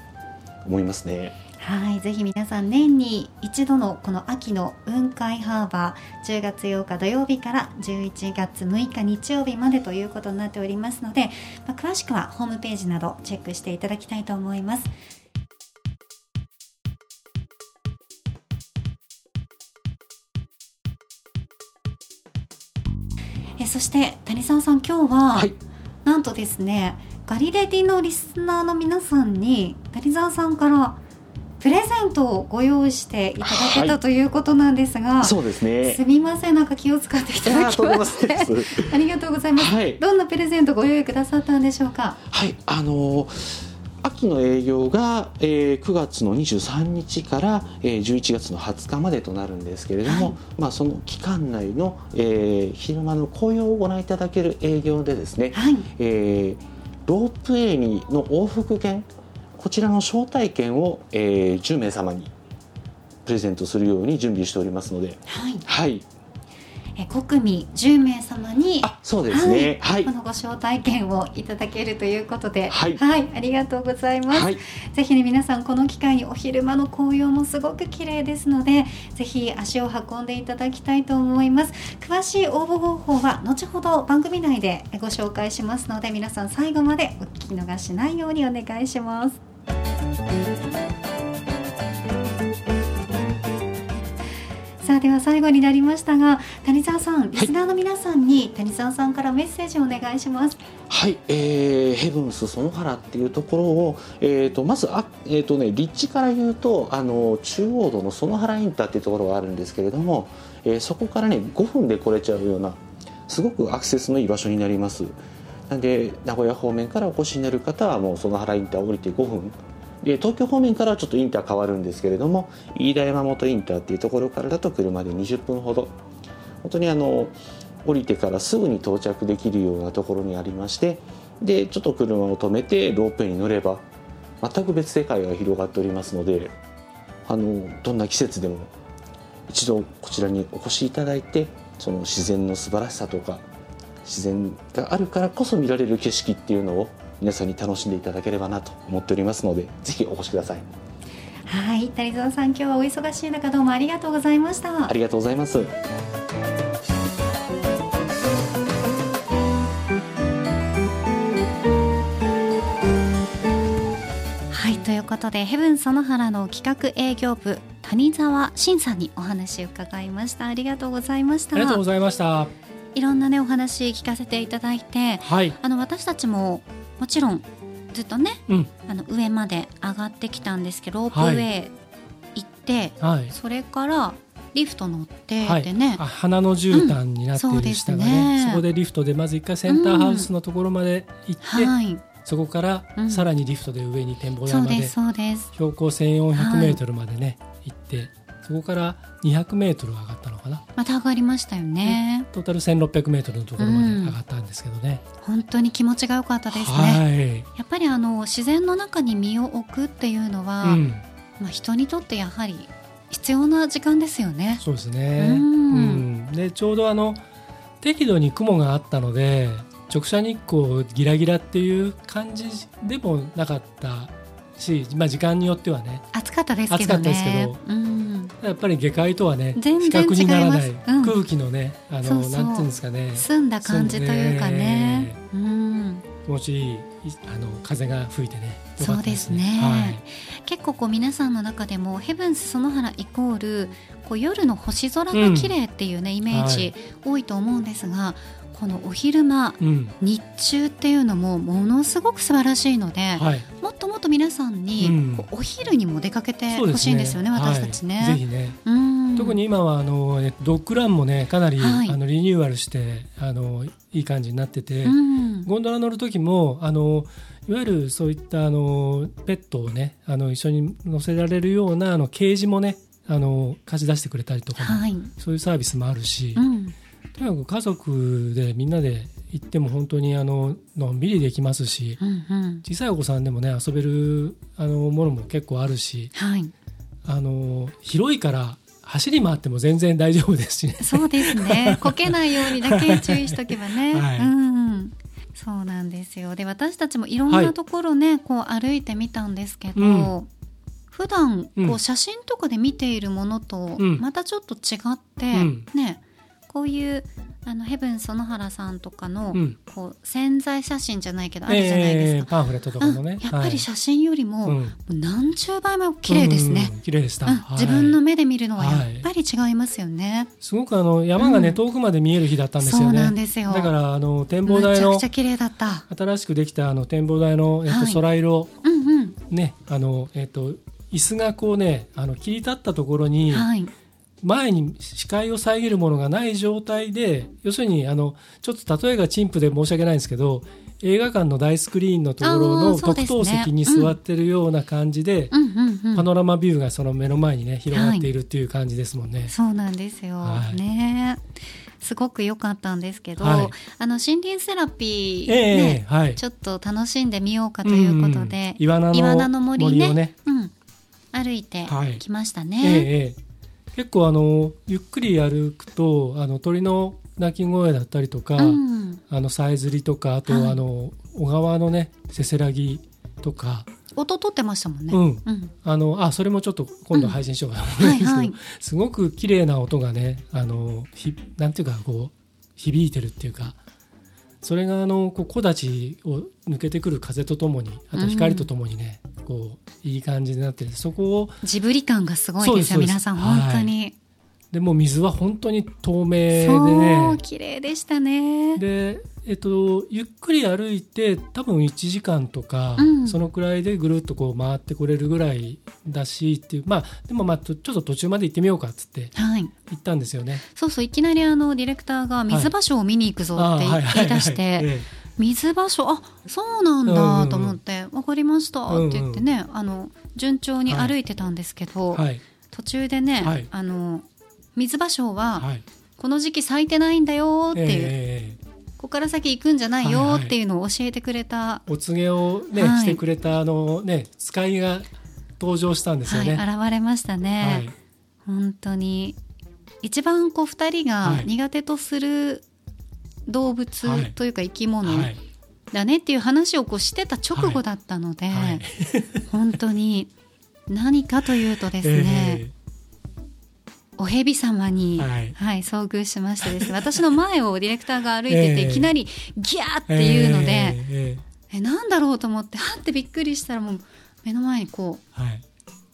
思いますね。はい、ぜひ皆さん年に一度のこの秋の雲海ハーバー10月8日土曜日から11月6日日曜日までということになっておりますので、まあ、詳しくはホームページなどチェックしていただきたいと思います。そして谷沢さん今日は、はい、なんとですねガリレディのリスナーの皆さんに谷沢さんからプレゼントをご用意していただけはい。たということなんですが、そうですね。すみませんなんか気を使っていただきまして。す。<laughs> ありがとうございます、はい。どんなプレゼントご用意くださったんでしょうか？はい、あのー秋の営業が、えー9月の23日から、えー11月の20日までとなるんですけれども、はい。まあ、その期間内の、えー昼間の紅葉をご覧いただける営業でですね、はい。えーロープウェイにの往復券こちらの招待券を、えー10名様にプレゼントするように準備しておりますので、はい。はい、え5組10名様にあそうですね、はい。こ、のご招待券をいただけるということで、はい。ありがとうございます。はい、ぜひね皆さんこの機会にお昼間の紅葉もすごく綺麗ですのでぜひ足を運んでいただきたいと思います。詳しい応募方法は後ほど番組内でご紹介しますので皆さん最後までお聞き逃しないようにお願いしますさあでは最後になりましたが谷沢さんリスナーの皆さんに谷沢さんからメッセージをお願いします。はい、えーヘブンス園原っていうところを、えー、とまずあ、えーとね、立地から言うとあの中央道の園原インターっていうところがあるんですけれども、えーそこからね5分で来れちゃうようなすごくアクセスのいい場所になります。なんで名古屋方面からお越しになる方はもう園原インターを降りて5分で東京方面からはちょっとインター変わるんですけれども飯田山本インターっていうところからだと車で20分ほど。本当にあの降りてからすぐに到着できるようなところにありましてでちょっと車を止めてロープウェイに乗れば全く別世界が広がっておりますのであのどんな季節でも一度こちらにお越しいただいてその自然の素晴らしさとか自然があるからこそ見られる景色っていうのを皆さんに楽しんでいただければなと思っておりますのでぜひお越しください。はい谷沢さん今日はお忙しい中どうもありがとうございました。ありがとうございます。はいということでヘブン園原の企画営業部谷沢真さんにお話を伺いました。ありがとうございました。ありがとうございました。いろんなねお話聞かせていただいてはい。あの私たちももちろんずっとねうん。あの上まで上がってきたんですけどロープウェイ行って、はい。それからリフト乗ってはい。でね、あ花の絨毯になっている下がね,、うん。そね。そこでリフトでまず一回センターハウスのところまで行って、はい。そこからうん。さらにリフトで上に展望台まで標高1400メートルまでね、行ってそこから200メートル上がったのかな？また上がりましたよね、トータル1600メートルのところまで上がったんですけどね、本当に気持ちが良かったですね、はい、やっぱりあの自然の中に身を置くっていうのは、うん、まあ、人にとってやはり必要な時間ですよね。そうですね、うん。うん。でちょうどあの適度に雲があったので直射日光ギラギラっていう感じでもなかったし、まあ、時間によってはね。暑かったですけどね。暑かったですけど。うん、やっぱり下界とはね全比然較にならない。うん。空気のねあのそうそう。なんていうんですかね。澄んだ感じというかね。うん、気持ちいいいあの風が吹いてね。よかったそうですね。はい。結構こう皆さんの中でもヘブンス園原イコールこう夜の星空が綺麗っていうね、イメージ多いと思うんですが、このお昼間うん。日中っていうのもものすごく素晴らしいので、はい、皆さんに、お昼にも出かけてほしいんですよね私たちね。はいぜひね。うん。特に今はあのえドッグランもねかなり、はい。あのリニューアルしてあのいい感じになってて、うん。ゴンドラ乗る時もあのいわゆるそういったあのペットをねあの一緒に乗せられるようなあのケージもねあの貸し出してくれたりとかも、はい。そういうサービスもあるし、うん。とにかく家族でみんなで行っても本当にあののんびりできますしうんうん。小さいお子さんでもね遊べるあのものも結構あるしはい。あの広いから走り回っても全然大丈夫ですしね。そうですね。こけないようにだけ注意しとけばね。<laughs> はいうんうん。そうなんですよ。で、私たちもいろんなところね、こう歩いてみたんですけど、うん普段うんこう写真とかで見ているものとうんまたちょっと違って、うんね、こういうあのヘブン園原さんとかの、うんこう潜在写真じゃないけどあるじゃないですか。えーパンフレットとかのね。うんやっぱり写写真よりも,、うんもう何十倍も綺麗ですね。綺麗でした、うんはい自分の目で見るのははいやっぱり違いますよね。すごくあの山がね、うん遠くまで見える日だったんですそうよね。なんですよ。だからあの展望台のめちゃくちゃ綺麗だった。新しくできたあの展望台の、えっとはい空色うんうん。ねあのえっと椅子がこうねあの切り立ったところにはい。前に視界を遮るものがない状態で要するにあのちょっと例えが陳腐で申し訳ないんですけど映画館の大スクリーンのところあの特等席に座ってるような感じで。パノラマビューがその目の前にね広がっているっていう感じですもんね。そうなんですよ。はい。ね。すごく良かったんですけど、はい。あの森林セラピー、ええねはい。ちょっと楽しんでみようかということでうんうん、イワナの森ね。をね、うん、歩いてはい。きましたええね。ええ結構あのゆっくり歩くとあの鳥の鳴き声だったりとか、うん、あのさえずりとかあと、はい。あの小川のねせせらぎとか、音取ってましたもんね。うん。うん。あのあそれもちょっと今度配信しようかと思うんですけど、はいはい。すごく綺麗な音がねあのひなんていうかこう響いてるっていうかそれがあのこう木立を抜けてくる風とともにあと光とともにね、こういい感じになってるそこをジブリ感がすごいですよ皆さんはい本当に。でもう水は本当に透明でそうね綺麗でしたね。で、えっと、ゆっくり歩いて多分1時間とか、うんそのくらいでぐるっとこう回ってこれるぐらいだしっていうまあでもまあちょっと途中まで行ってみようかっつってはい。行ったんですよね。そうそういきなりあのディレクターが水場所を見に行くぞって言い出して。水場所。あそうなんだと思って「分かりました」って言ってね、あの順調に歩いてたんですけど、途中でね、はい。あの水場所ははい。この時期咲いてないんだよっていう、ええここから先行くんじゃないよっていうのを教えてくれた、お告げをね、はい。してくれたあのね使いが登場したんですよはい、ね。現れましたね、はい。本当に。一番こう2人がはい。苦手とする動物はい。というか生き物はい。だねっていう話をこうしてた直後だったので、はい。本当に何かというとですね、えお蛇様に、ははいい遭遇しましてですね <laughs> 私の前をディレクターが歩いてて、ええ。いきなりギャーっえていうので、ええ。えなんだろうと思ってはってびっくりしたらもう目の前にこうはい。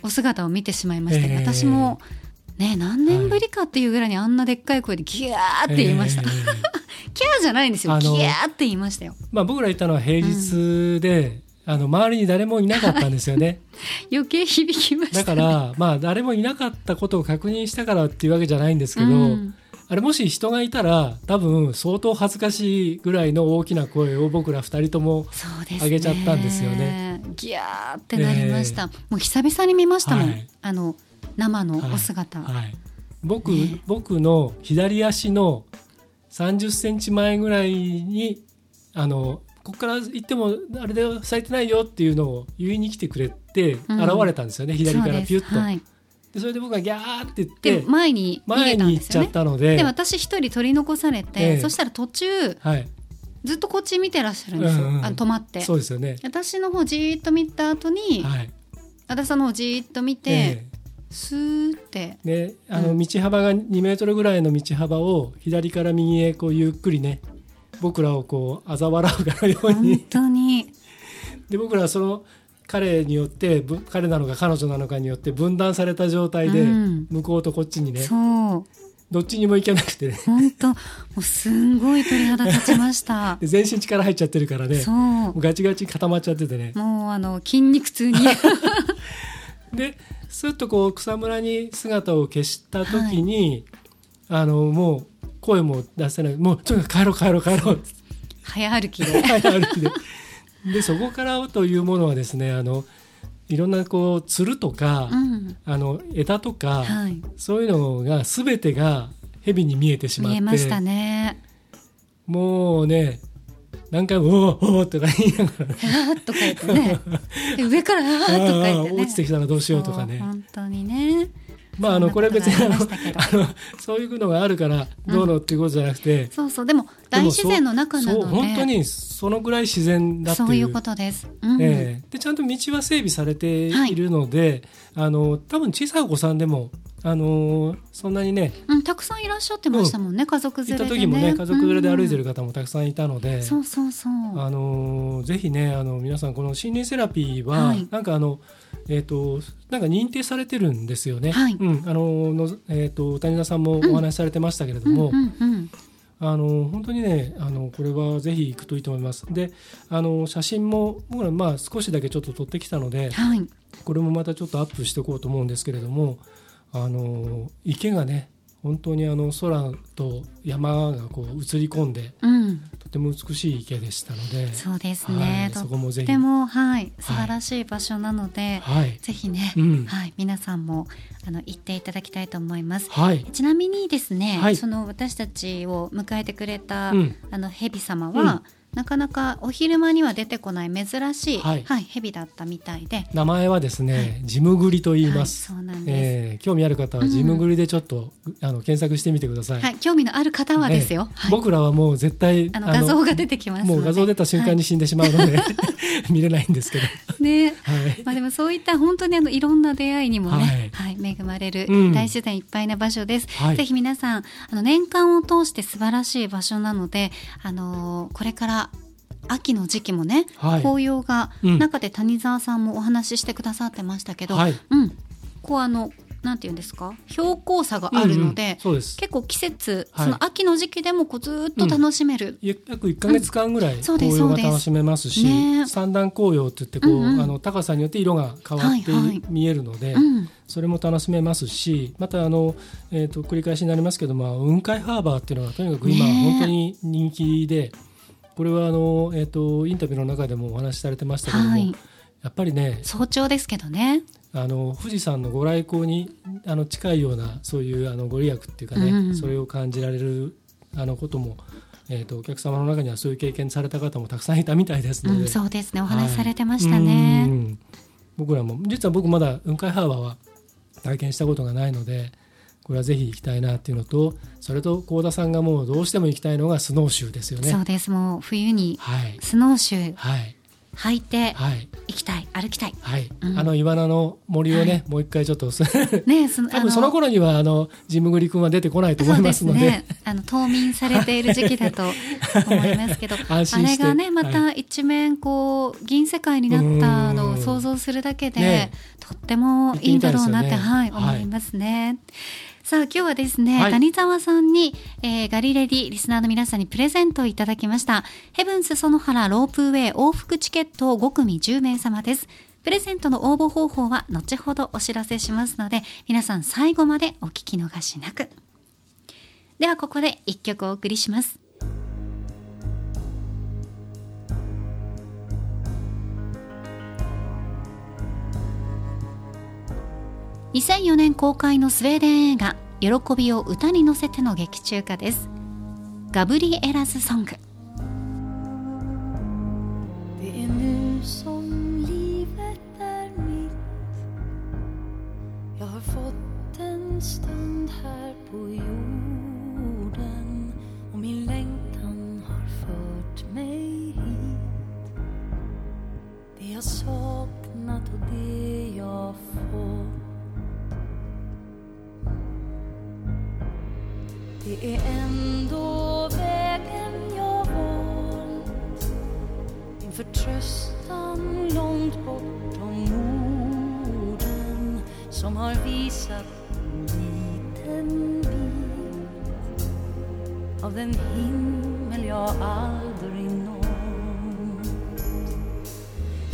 お姿を見てしまいまして、ええ。私もね何年ぶりかっていうぐらいにあんなでっかい声でギャーって言いました、ええキャーじゃないんですよ。あのギャーって言いましたよ。まあ僕ら行ったのは平日で、あの周りに誰もいなかったんですよね。<laughs> 余計響きました、だから、まあ誰もいなかったことを確認したからっていうわけじゃないんですけど、うん。あれもし人がいたら多分相当恥ずかしいぐらいの大きな声を僕ら二人とも上げちゃったんですよね。ギャーってなりました、もう久々に見ましたもん、はい。あの生のお姿、はい、僕、ね。僕の左足の30センチ前ぐらいにあのここから行ってもあれだよ咲いてないよっていうのを言いに来てくれて現うん。れたんですよね、左からピュッと。そうですはい、でそれで僕がギャーって言っでて前に逃前げたんに行っちゃっですよねたので。で私一人取り残されて、ええ。そしたら途中はい、ずっとこっち見てらっしゃるんですよ、うんうんあの止まって。そうですよね。私の方じーっと見た後に、はい。足立さんの方じーっと見て、えスーって。えであのうん。道幅が2メートルぐらいの道幅を左から右へこうゆっくりね僕らをこう嘲笑うかのよう本に当に。で僕らはその彼によってぶ彼なのか彼女なのかによって分断された状態で、うん。向こうとこっちにねそう。どっちにも行けなくてね。本当。もうすんごい鳥肌立ちました。<laughs> で全身力入っちゃってるからね。そうガチガチ固まっちゃっててね。もうあの筋肉痛に <laughs> でスッとこう草むらに姿を消した時に、あのもう声も出せない。もうとにかく帰ろう帰ろう帰ろう。早歩きで。<laughs> 早歩きで。でそこからというものはですねあのいろんなこうつるとか、うん。あの枝とか、はい。そういうのが全てが蛇に見えてしまって。見えましたね。もうね何回も「おおとか言いながら。ね <laughs> あーっとか言ってね。で上から <laughs> あーっとか言ってね。落ちてきたらどうしようとかね。本当にね。まああのこれ別にあの <laughs> あのそういうのがあるからどうのっていうことじゃなくて、そうそうでも大自然の中なので。本当にそのぐらい自然だっていう。そういうことです、うん。ええ。でちゃんと道は整備されているので、あの多分小さいお子さんでもあのそんなにねうん、たくさんいらっしゃってましたもんね、家族連行ったれで、ね、時もね家族連れで歩いてる、る方もたくさんいたので、うんそうそうそう。あのぜひねあの皆さんこの森林セラピーは、はい。なんかあのえっ、となんか認定されてるんですよね。はい。うん。あののえっ、と谷田さんもお話しされてましたけれども、うんうんうん。あの本当にねあのこれはぜひ行くといいと思います。であの写真も僕らまあ少しだけちょっと撮ってきたのではい。これもまたちょっとアップしておこうと思うんですけれどもあの池がね本当にあの空と山がこう映り込んでうん、とても美しい池でしたのでそうですね、はいとそこもぜひもはい素晴らしい場所なので、はい、ぜひね、うん。はい皆さんもあの行っていただきたいと思います。はい。ちなみにですね、はい。その私たちを迎えてくれた、うん。あの蛇様は、なかなかお昼間には出てこない珍しい、ははいい蛇だったみたいで、名前はですね、ジムグリと言います、はえー興味ある方はジムグリでちょっと、あの検索してみてください、はい、興味のある方はですよ。えーはい、僕らはもう絶対あの画像が出てきますもう画像出た瞬間に死んでしまうので、<laughs> 見れないんですけど。<laughs> ね。はい。まあでもそういった本当にあのいろんな出会いにもね、ははいい、恵まれるうん。大自然いっぱいな場所です。はい。ぜひ皆さんあの年間を通して素晴らしい場所なので、あのーこれから秋の時期もね、はい。紅葉が、うん。中で谷沢さんもお話ししてくださってましたけど、はい。うん、こうあのなんていうんですか？標高差があるので、うんうんそうです。結構季節、はい。その秋の時期でもこうずーっと楽しめる、約1か月間ぐらいん。そうです紅葉が楽しめますし、ね。三段紅葉って言ってこう、うんうん。あの高さによって色が変わって見えるので、うん。それも楽しめますしまたあの、えー、と繰り返しになりますけど、まあ、雲海ハーバーっていうのがとにかく今本当に人気で、これはあの、えー、とインタビューの中でもお話しされてましたけども、はい。やっぱりね早朝ですけどね。あの富士山のご来光にあの近いようなそういうあのご利益っていうかね、うんそれを感じられるあのことも、えー、とお客様の中にはそういう経験された方もたくさんいたみたいですので、うん、そうですね。お話しされてまはいしたね。うん。僕らも実は僕まだ雲海ハーバーは体験したことがないのでこれはぜひ行きたいなっていうのとそれと幸田さんがもうどうしても行きたいのがスノーシューですよね。そうです。もう冬にはい。スノーシューはい。履いてはい。行きたい。歩きたい。はい、うん。あのイワナの森をね、もう一回ちょっとねその <laughs> 多分その頃にはあのジムグリ君は出てこないと思いますので。ね。あの冬眠されている時期だと <laughs> 思いますけど、安心して。あれがねまはた一面こう銀世界になったのを想像するだけで、ね。とってもいいんだろうなって、行ってみたはい。思いますね。さあ今日はですね、はい。谷沢さんに、えーガリレディリスナーの皆さんにプレゼントをいただきました。ヘブンス園原ロープウェイ往復チケットを5組10名様です。プレゼントの応募方法は後ほどお知らせしますので皆さん最後までお聞き逃しなく。ではここで一曲お送りします2004年公開のスウェーデン映画「喜びを歌に乗せて」の劇中歌です。ガブリエラズソング。Det är ändå vägen jag valt Min förtröstan långt bortom orden som har visat en liten bit av den himmel jag aldrig nått.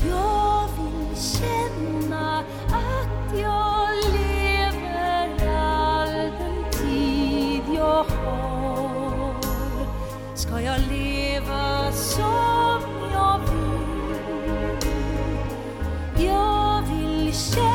Jag vill känna att jag som jag vill. Jag vill känna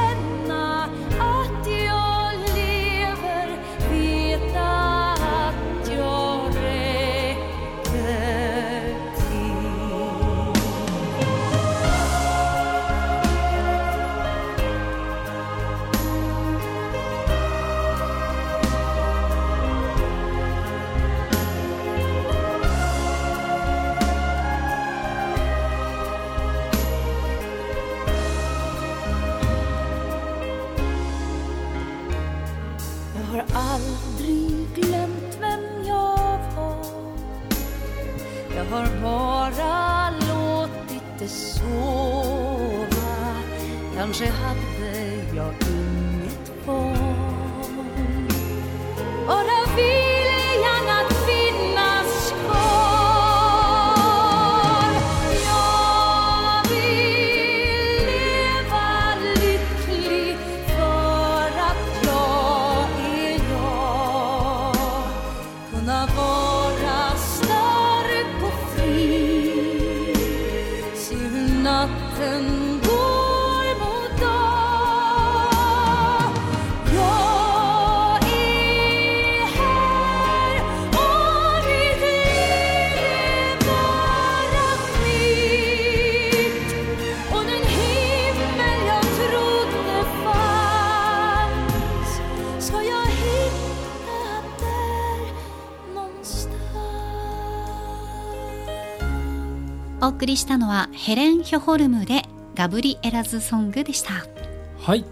送りしたのはヘレン・ヒョホルムでガブリエラズソングでした。はい、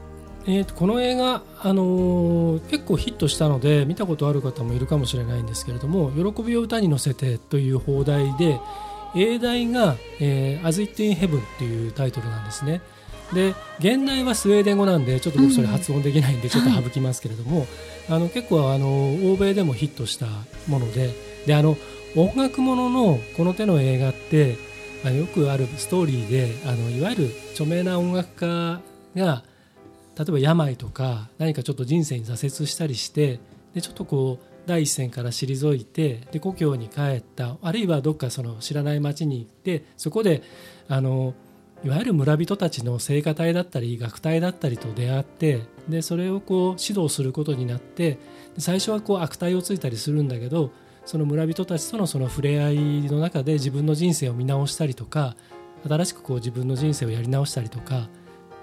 えーとこの映画、あのー結構ヒットしたので見たことある方もいるかもしれないんですけれども「喜びを歌に乗せて」という放題で英題が「えー、As It in Heaven」っていうタイトルなんですね。で現代はスウェーデン語なんでちょっと僕それ発音できないんでちょっと省きますけれども、あの結構あの欧米でもヒットしたものでであの音楽もののこの手の映画ってあよくあるストーリーであのいわゆる著名な音楽家が例えば病とか何かちょっと人生に挫折したりしてでちょっとこう第一線から退いてで故郷に帰ったあるいはどっかその知らない町に行ってそこであのいわゆる村人たちの聖歌隊だったり楽隊だったりと出会ってでそれをこう指導することになって最初はこう悪態をついたりするんだけどその村人たちとのその触れ合いの中で自分の人生を見直したりとか新しくこう自分の人生をやり直したりとか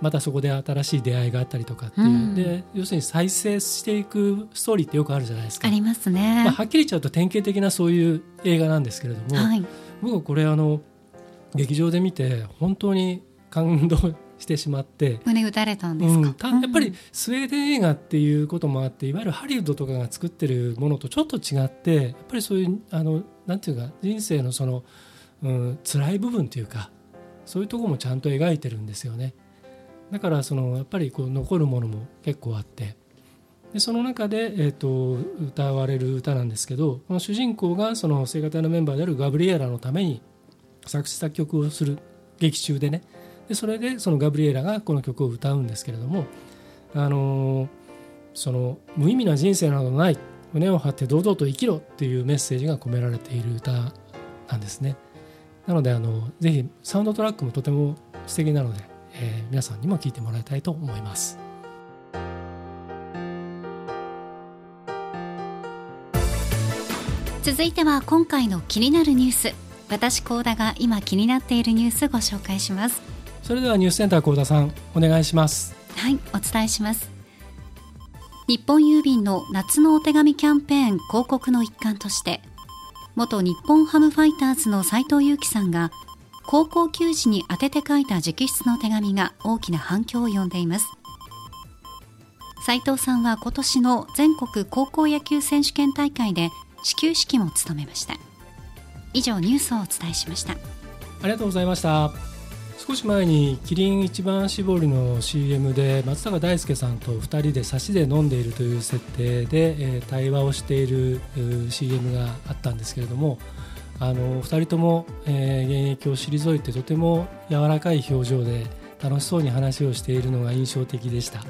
またそこで新しい出会いがあったりとかっていう、うん。で要するに再生していくストーリーってよくあるじゃないですか。ありますね、まあ、はっきり言っちゃうと典型的なそういう映画なんですけれども、はい。僕はこれあの劇場で見て本当に感動してしまって、胸打たれたんですか、うん。たやっぱりスウェーデン映画っていうこともあっていわゆるハリウッドとかが作ってるものとちょっと違ってやっぱりそういうあのなんていうか人生のその、うん、辛い部分というかそういうところもちゃんと描いてるんですよね。だからそのやっぱりこう残るものも結構あって。でその中で、えー、と歌われる歌なんですけどこの主人公がその聖歌隊のメンバーであるガブリエラのために作詞作曲をする劇中でねでそれでそのガブリエラがこの曲を歌うんですけれども、あのーその無意味な人生などない胸を張って堂々と生きろっていうメッセージが込められている歌なんですね。なのであのぜひサウンドトラックもとても素敵なので、えー皆さんにも聴いてもらいたいと思います。続いては今回の気になるニュース。私高田が今気になっているニュースご紹介します。それではニュースセンター幸田さんお願いします。はいお伝えします。日本郵便の夏のお手紙キャンペーン広告の一環として元日本ハムファイターズの斉藤佑樹さんが高校球児に宛てて書いた直筆の手紙が大きな反響を呼んでいます。斉藤さんは今年の全国高校野球選手権大会で始球式も務めました。以上ニュースをお伝えしました。ありがとうございました少し前にキリン一番搾りの CM で松坂大輔さんと2人で差しで飲んでいるという設定で、えー対話をしている CM があったんですけれどもあの2人とも、えー現役を退いてとても柔らかい表情で楽しそうに話をしているのが印象的でした、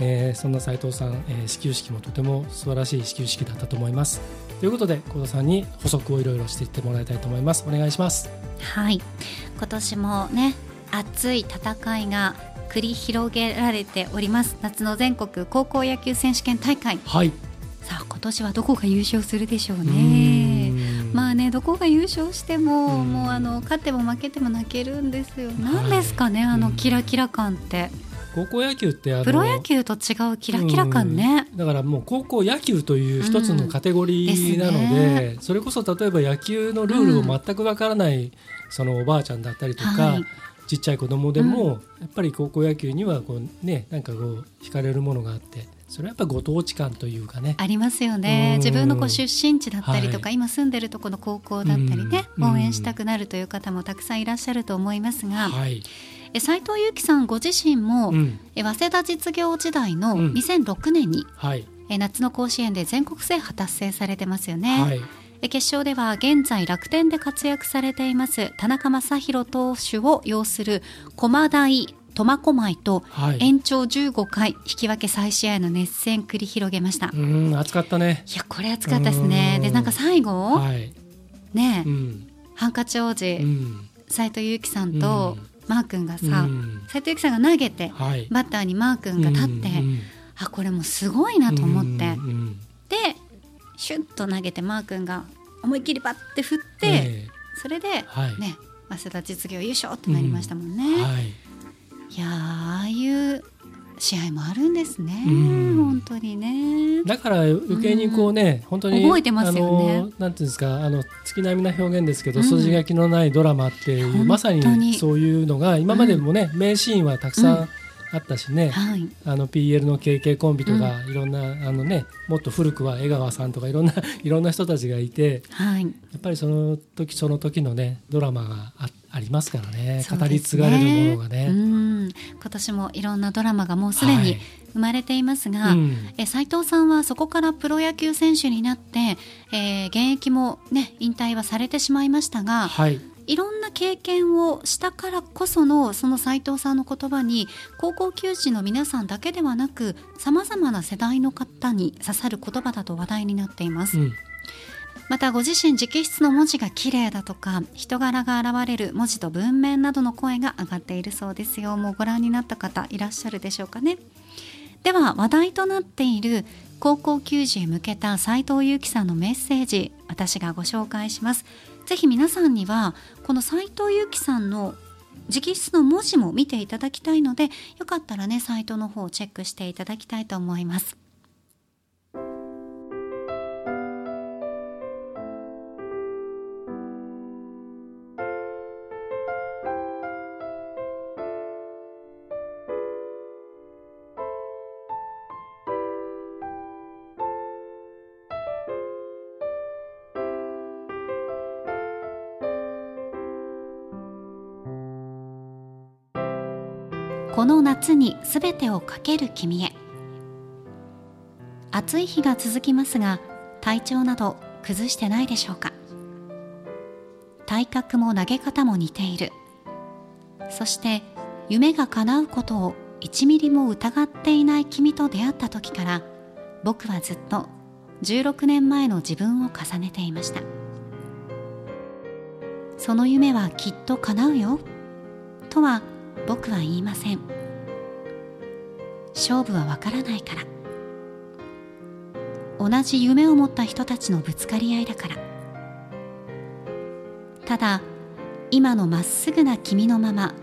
えーそんな斉藤さん、え始球式もとても素晴らしい始球式だったと思います。ということで幸田さんに補足をいろいろしていってもらいたいと思います。お願いします。はい。今年もね熱い戦いが繰り広げられております。夏の全国高校野球選手権大会。はい。さあ今年はどこが優勝するでしょううねまあねどこが優勝してもうん。もうあの勝っても負けても泣けるんですよ。い。何ですかねあうん。のキラキラ感って。高校野球ってあのプロ野球と違うキラキラ感ね。うん。だからもう高校野球という一つのカテゴリーなのうんで,、ですそれこそ例えば野球のルールを全くわからない、そのおばあちゃんだったりとか、はいちっちゃい子供でも、やっぱり高校野球にはこうねなんかこう惹かれるものがあってそれはやっぱご当地感というかね。ありますよね。うん。自分のこう出身地だったりとか、は今住んでるとこの高校だったりね、うん。応援したくなるという方もたくさんいらっしゃると思いますが、はい、え斉藤由貴さんご自身も、うん。え早稲田実業時代のうん。2006年に、はい。え夏の甲子園で全国制覇達成されてますよね、はい。え決勝では現在楽天で活躍されています田中将大投手を擁する駒大苫小牧とはい。延長15回引き分け再試合の熱戦繰り広げました、いうん暑かったね。やこれ熱かったですね。うん。でなんか最後、はい、ね、うん。ハンカチ王子うん。斉藤由貴さんとマー君がさうん。斉藤由貴さんが投げてはい。バッターにマー君が立って、うんあこれもうすごいなと思って、うんうん。でシュッと投げてマー君が思いっきりバッて振って、えそれで、はい。ね早稲田実業優勝ってなりましたもんね、えはい。いやーああいう試合もあるんですね、うん。本当にね。だから余計にこうね、本当に覚えてますよね。なんていうんですかあの月並みな表現ですけど、うん。筋書きのないドラマっていうまさにそういうのが今までもね、名シーンはたくさうんんあったしね、はい。あの PL の KK コンビとか、いろんなあのねもっと古くは江川さんとかいろんな <laughs> いろんな人たちがいてはい。やっぱりその時その時のねドラマがあありますからね。ね。語り継がれるものがね。うん。今年もいろんなドラマがもうすでにはい。生まれていますが、うん。え斉藤さんはそこからプロ野球選手になって、えー現役もね引退はされてしまいましたが、はいいろんな経験をしたからこそのその斉藤さんの言葉に高校球児の皆さんだけではなくさまざまな世代の方に刺さる言葉だと話題になっています、うん。またご自身直筆の文字が綺麗だとか人柄が現れる文字と文面などの声が上がっているそうですよ。もうご覧になった方いらっしゃるでしょうかね。では話題となっている高校球児へ向けた斉藤由貴さんのメッセージ私がご紹介しますぜひ皆さんにはこの斎藤佑樹さんの直筆の文字も見ていただきたいのでよかったらねサイトの方をチェックしていただきたいと思います。この夏にすべてをかける君へ。暑い日が続きますが体調など崩してないでしょうか。体格も投げ方も似ている。そして夢が叶うことを1ミリも疑っていない君と出会った時から僕はずっと16年前の自分を重ねていました。その夢はきっと叶うよ。とは僕は言いません。勝負はわからないから。同じ夢を持った人たちのぶつかり合いだから。ただ今のまっすぐな君のまま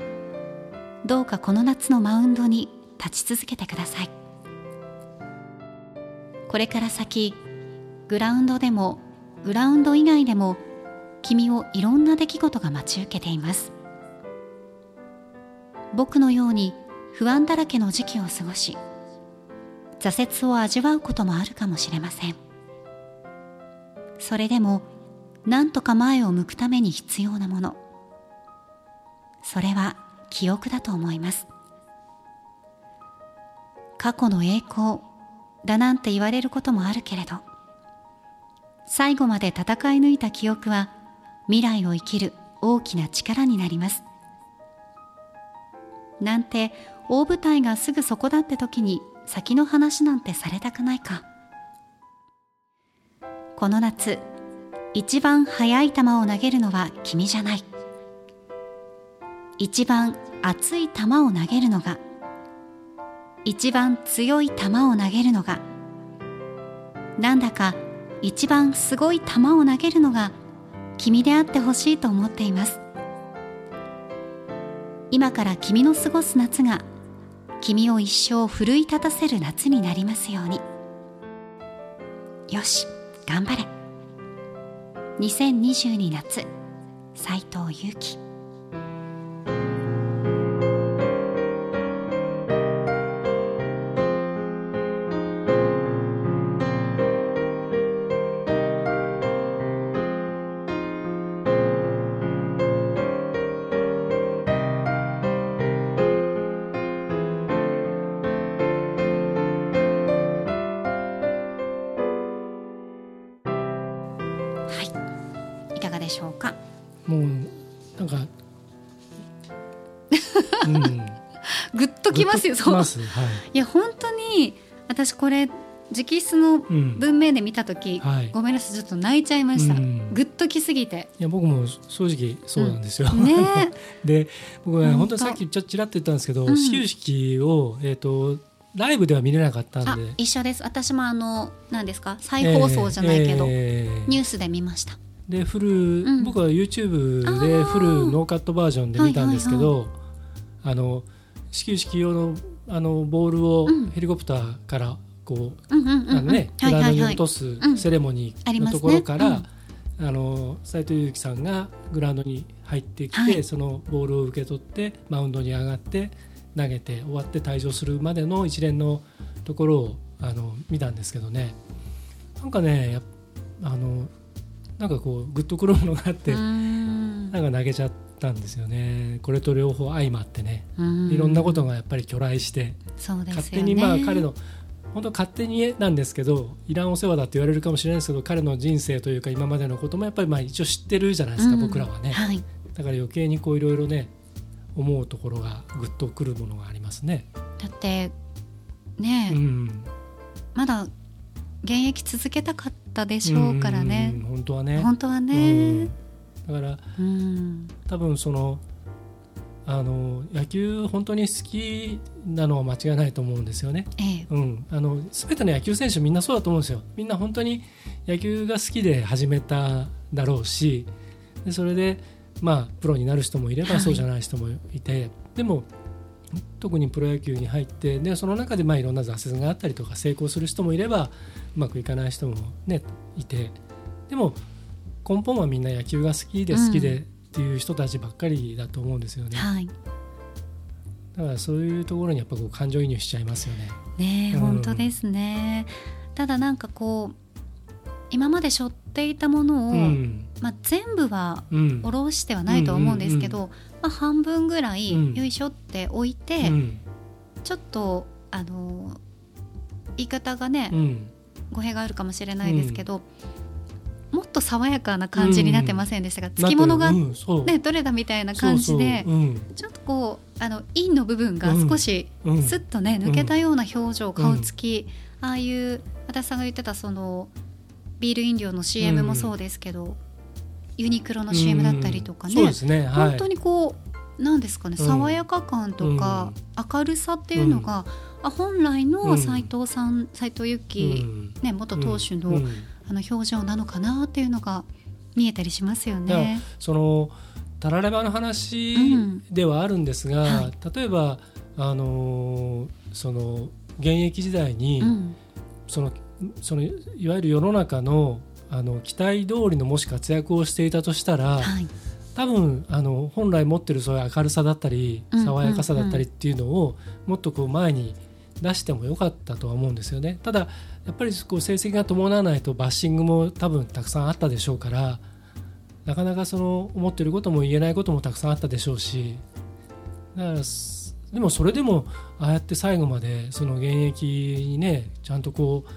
どうかこの夏のマウンドに立ち続けてください。これから先グラウンドでもグラウンド以外でも君をいろんな出来事が待ち受けています。僕のように不安だらけの時期を過ごし挫折を味わうこともあるかもしれません。それでも何とか前を向くために必要なもの。それは記憶だと思います。過去の栄光だなんて言われることもあるけれど最後まで戦い抜いた記憶は未来を生きる大きな力になります。なんて大舞台がすぐそこだって時に先の話なんてされたくないか。この夏一番速い球を投げるのは君じゃない。一番熱い球を投げるのが一番強い球を投げるのがなんだか一番すごい球を投げるのが君であってほしいと思っています。今から君の過ごす夏が君を一生奮い立たせる夏になりますように。よし頑張れ。2022夏斉藤祐樹。か <laughs> うん。グッときますよそう。はい。いや本当に私これ直筆のうん。文面で見た時、はい。ごめんなさいちょっと泣いちゃいました、うん。グッときすぎて。いや僕も正直そうなんですよ、ね。<laughs> で僕は本当。本当にさっきちょっとちらっと言ったんですけど、うん。始球式を、えー、とライブでは見れなかったあんで。一緒です。私もあの何ですか？再放送じゃないけど、えーニュースで見ましたでフル、ん。僕は YouTube あでー。フルノーカットバージョンで見たんですけど、あの始球式用のあのボールをうん。ヘリコプターからこう、うんうんうんうん。あのね、はいグラウンドにはいはい落とすん。セレモニーのところから、うん。あの斉藤佑樹さんがグラウンドに入ってきて、はい。そのボールを受け取ってマウンドに上がって投げて終わって退場するまでの一連のところをあの見たんですけどね。なんかねあのなんかこうグッとくるものがあって、なんか投げちゃったんですよね。これと両方相まってね。うん。いろんなことがやっぱり去来して、勝手にまあ彼の本当勝手になんですけどいらんお世話だって言われるかもしれないですけど彼の人生というか今までのこともやっぱりまあ一応知ってるじゃないですか、うん。僕らはね。はい。だから余計にこういろいろね思うところがぐっとくるものがありますね。だってねえ、うん、まだ現役続けたかったでしょうからね。うん本当はね。本当はうねん。だからうん。多分そのあの野球本当に好きなのは間違いないと思うんですよね。ええ。うん、あの全ての野球選手みんなそうだと思うんですよ。みんな本当に野球が好きで始めただろうしでそれで、まあ、プロになる人もいれば、はい。そうじゃない人もいて。でも特にプロ野球に入ってでその中でまあいろんな挫折があったりとか成功する人もいればうまくいかない人も、ね、いて。でも根本はみんな野球が好きで好きでっていう人たちばっかりだと思うんですよね。はい。だからそういうところにやっぱこう感情移入しちゃいますよね。ねえうん。本当ですね。ただなんかこう今まで背負っていたものを、うん。まあ、全部はうん。下ろしてはないとは思うんですけど、まあ、半分ぐらいうん。よいしょって置いて、うん。ちょっとあの言い方がね、うん語弊があるかもしれないですけど、もっと爽やかな感じになってませんでしたが、つきものが、ねうんそう。取れたみたいな感じでちょっとこうあの陰の部分が少しうん。スッとね、抜けたような表情、ん顔つきああいう足立さんが言ってたそのビール飲料の CM もそうですけど、ユニクロの CM だったりとかね、本当にこうなんですかねうん。爽やか感とか、明るさっていうのが、あ本来の斉藤さん斉藤由貴、うん。ね、元投手の,、うん。あの表情なのかなっていうのが見えたりしますよね。そのタラレバの話うん。ではあるんですが、は例えばあのーその現役時代に、うん。そのそのいわゆる世の中のあの期待通りのもし活躍をしていたとしたら、はい多分あの本来持ってるそういう明るさだったりうん爽やかさだったりっていうのをもっとこう前に出してもよかったとは思うんですよね。ただやっぱりこう成績が伴わないとバッシングも多分たくさんあったでしょうからなかなかその思ってることも言えないこともたくさんあったでしょうしだからすでもそれでもああやって最後までその現役にねちゃんとこう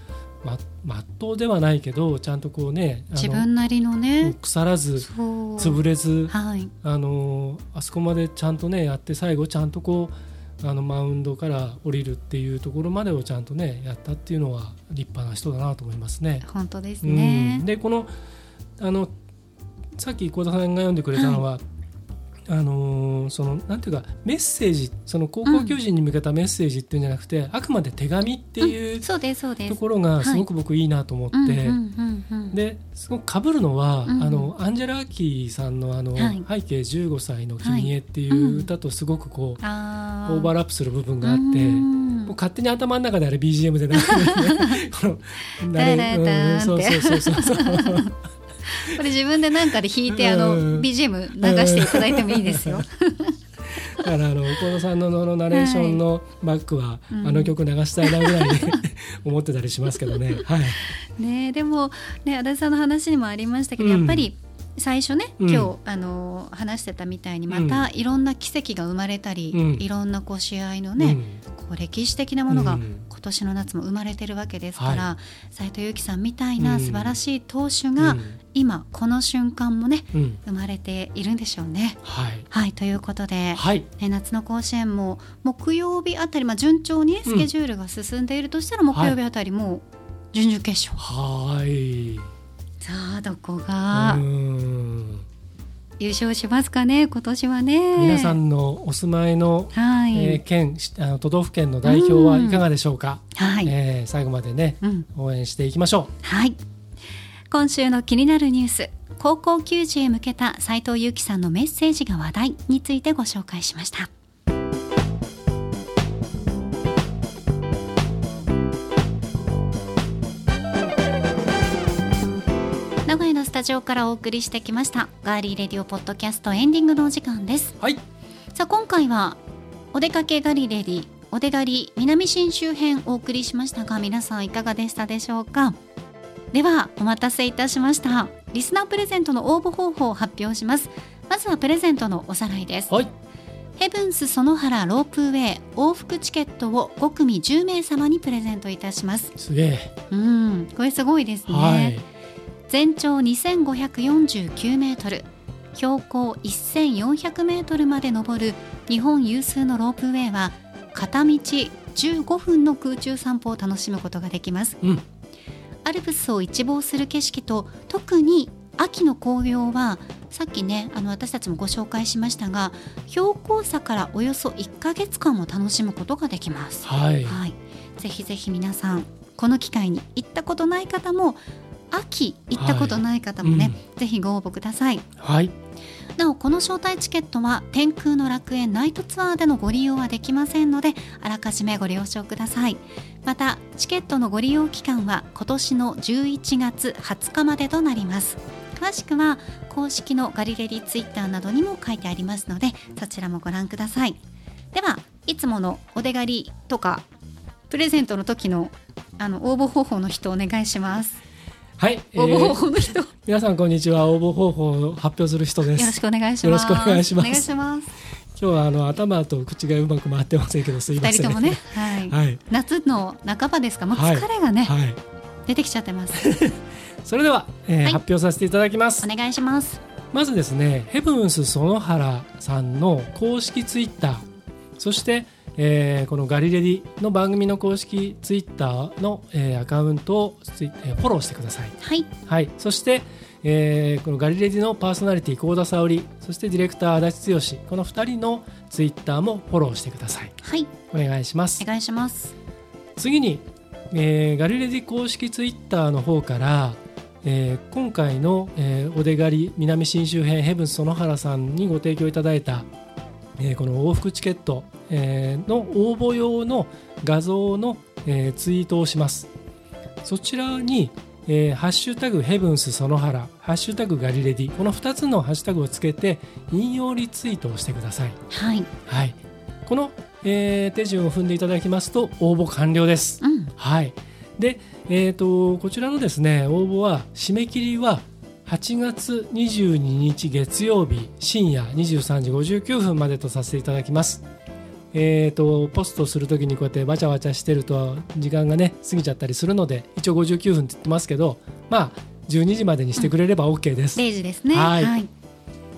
ま全うではないけどちゃんとこうね自分なりのね腐らず潰れずはいあのあそこまでちゃんとねやって最後ちゃんとこうあのマウンドから降りるっていうところまでをちゃんとねやったっていうのは立派な人だなと思いますね。本当ですうんね。でこのあのさっき幸田さんが読んでくれたのは、あのーそのなんていうかメッセージその高校球児に向けたメッセージっていうんじゃなくて、あくまで手紙っていう。ところがすごく僕いいなと思って。うんうんうんうん。ですごく被るのは、うん。あのアンジェラ・アキさんのあの、はい。背景15歳の君へっていう歌とすごくこう、あオーバーラップする部分があって、うん。もう勝手に頭の中であれ BGM で流れてね <laughs> このうそうそうそうそう <laughs> <laughs> これ自分でなんかで弾いてあのうん BGM 流していただいてもいいですよ。だからあの小野さんのののナレーションのバックは、うん。あの曲流したいなぐらいに <laughs> 思ってたりしますけどね。はい。ねでもね足立さんの話にもありましたけど、うん。やっぱり最初ねうん。今日、あの話してたみたいにまたいろんな奇跡が生まれたり、うん。いろんなこう試合のね、うん。こう歴史的なものがうん。こう年の夏も生まれてるわけですから、は斉藤由貴さんみたいなうん。素晴らしい投手が、うん今この瞬間もねうん。生まれているんでしょうね。はい。はいということで、はい。ね夏の甲子園も木曜日あたり、まあ、順調にねスケジュールが進んでいるとしたら、木曜日あたりもう準々決勝、はい。さあどこうがん。優勝しますかね今年はね。皆さんのお住まいの、はい、えー県しあの都道府県の代表はいかがでしょうか、はい、えー最後までねうん。応援していきましょはい今週の気になるニュース高校球児へ向けた斉藤由貴さんのメッセージが話題についてご紹介しました。名古屋のスタジオからお送りしてきましたガーリーレディオポッドキャストエンディングのお時間です。うはい。さあ今回はお出かけガリレディお出がり南新周辺お送りしましたが皆さんいかがでしたでしょうか？ではお待たせいたしました。リスナープレゼントの応募方法を発表します。まずはプレゼントのおさらいです。はい。ヘブンス園原ロープウェイ往復チケットを5組10名様にプレゼントいたします。すげえ。うん。これすごいですね、はい。全長2549メートル標高1400メートルまで登る日本有数のロープウェイは片道15分の空中散歩を楽しむことができます。うんアルプスを一望する景色と特に秋の紅葉はさっきねあの私たちもご紹介しましたが標高差からおよそ1ヶ月間も楽しむことができます。はい。はい、ぜひぜひ皆さんこの機会に行ったことない方も秋行ったことない方もね、はい。ぜひご応募ください。はい。なおこの招待チケットは天空の楽園ナイトツアーでのご利用はできませんのであらかじめご了承ください。またチケットのご利用期間は今年の11月20日までとなります。詳しくは公式のガリレディツイッターなどにも書いてありますのでそちらもご覧ください。ではいつものお出がりとかプレゼントの時のあの応募方法の人お願いしますはい、え応募方ー法の人、よ <laughs> 皆さんこんにちは。応募方法を発表する人です。ろしくお願いします。よろしくお願いします。お願いします。今日はあの頭と口がうまく回ってませんけどすいません。二人ともね、はい。はい。夏の半ばですか。もうはい疲れがね、はい。出てきちゃってます。<laughs> それでは、えーはい。発表させていただきます。お願いします。まずですねヘブンス園原さんの公式ツイッター。そして、えーこのガリレディの番組の公式ツイッターの、えーアカウントをツイ、えーフォローしてください。はい。はい、そして、えーこのガリレディのパーソナリティ幸田沙織そしてディレクター足立剛この2人のツイッターもフォローしてください。はい。お願いします。お願いします。次に、えーガリレディ公式ツイッターの方から、えー今回の、えーお出がり南新州編ヘブンス園原さんにご提供いただいた、えーこの往復チケット、えーの応募用の画像の、えーツイートをします。そちらに、えーハッシュタグヘブンス園原ハッシュタグガリレディこの2つのハッシュタグをつけて引用リツイートをしてください。はい。はい、この、えー手順を踏んでいただきますと応募完了です。うん。はい、で、えー、とこちらのですね応募は締め切りは8月22日月曜日深夜23時59分までとさせていただきます。えー、とポストするときにこうやってわちゃわちゃしてると時間がね過ぎちゃったりするので一応59分って言ってますけどまあ12時までにしてくれれば OK です。0時ですね。はい。はい、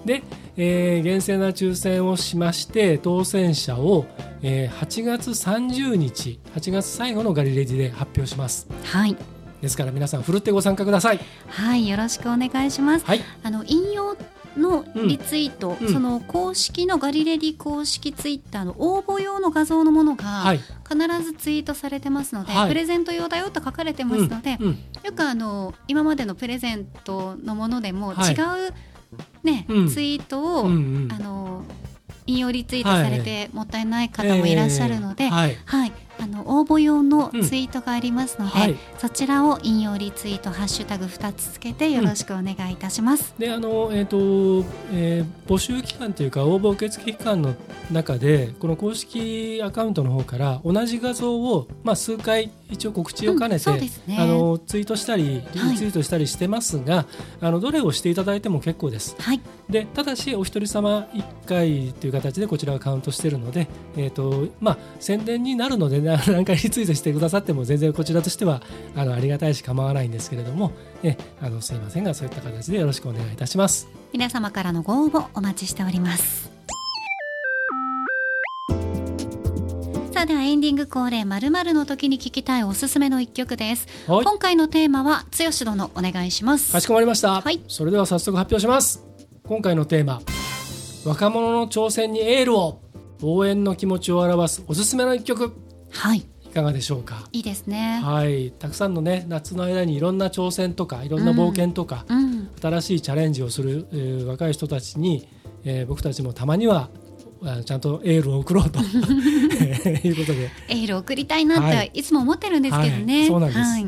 で、えー厳正な抽選をしまして当選者を、えー8月30日8月最後のガリレディで発表します。はい。ですから皆さんふるってご参加ください。はい、よろしくお願いします。はい。あの引用のリツイート、うん。その公式のガリレディ公式ツイッターの応募用の画像のものがはい。必ずツイートされてますので、はい。プレゼント用だよと書かれてますので、うん。うんよくあの今までのプレゼントのものでもはい。違う、ねうん。ツイートを、あの引用リツイートされてもったいない方もいらっしゃるので、えーはい。はい、あの応募用のツイートがありますので、はい。そちらを引用リツイートハッシュタグ2つつけてよろしくお願いいたします。であのえっ、と、えー募集期間というか応募受付期間の中でこの公式アカウントの方から同じ画像を、まあ、数回、え一応告知を兼ねて、うんね。あのツイートしたりリはいツイートしたりしてますが、あのどれをしていただいても結構です。はい。でただしお一人様1回という形でこちらはカウントしているので、えーとまあ、宣伝になるのでな何回 <laughs> リツイートしてくださっても全然こちらとしてはあのありがたいし構わないんですけれども、えあのすいませんがそういった形でよろしくお願いいたします。皆様からのご応募お待ちしております。さあではエンディング恒例まるの時に聞きたいおすすめの一曲です、はい。今回のテーマは剛殿お願いします。かしこまりました、はい。それでは早速発表します。今回のテーマ若者の挑戦にエールを。応援の気持ちを表すおすすめの一曲はい。いかがでしょうか？いいですね。はい。たくさんのね夏の間にいろんな挑戦とかいろんな冒険とか、うん。新しいチャレンジをする、えー若い人たちに、えー僕たちもたまにはあちゃんとエールを送ろうと。<laughs> <laughs> いうことで。エール送りたいなっはい。ていつも思ってるんですけどね、はい。そうなんです。はい。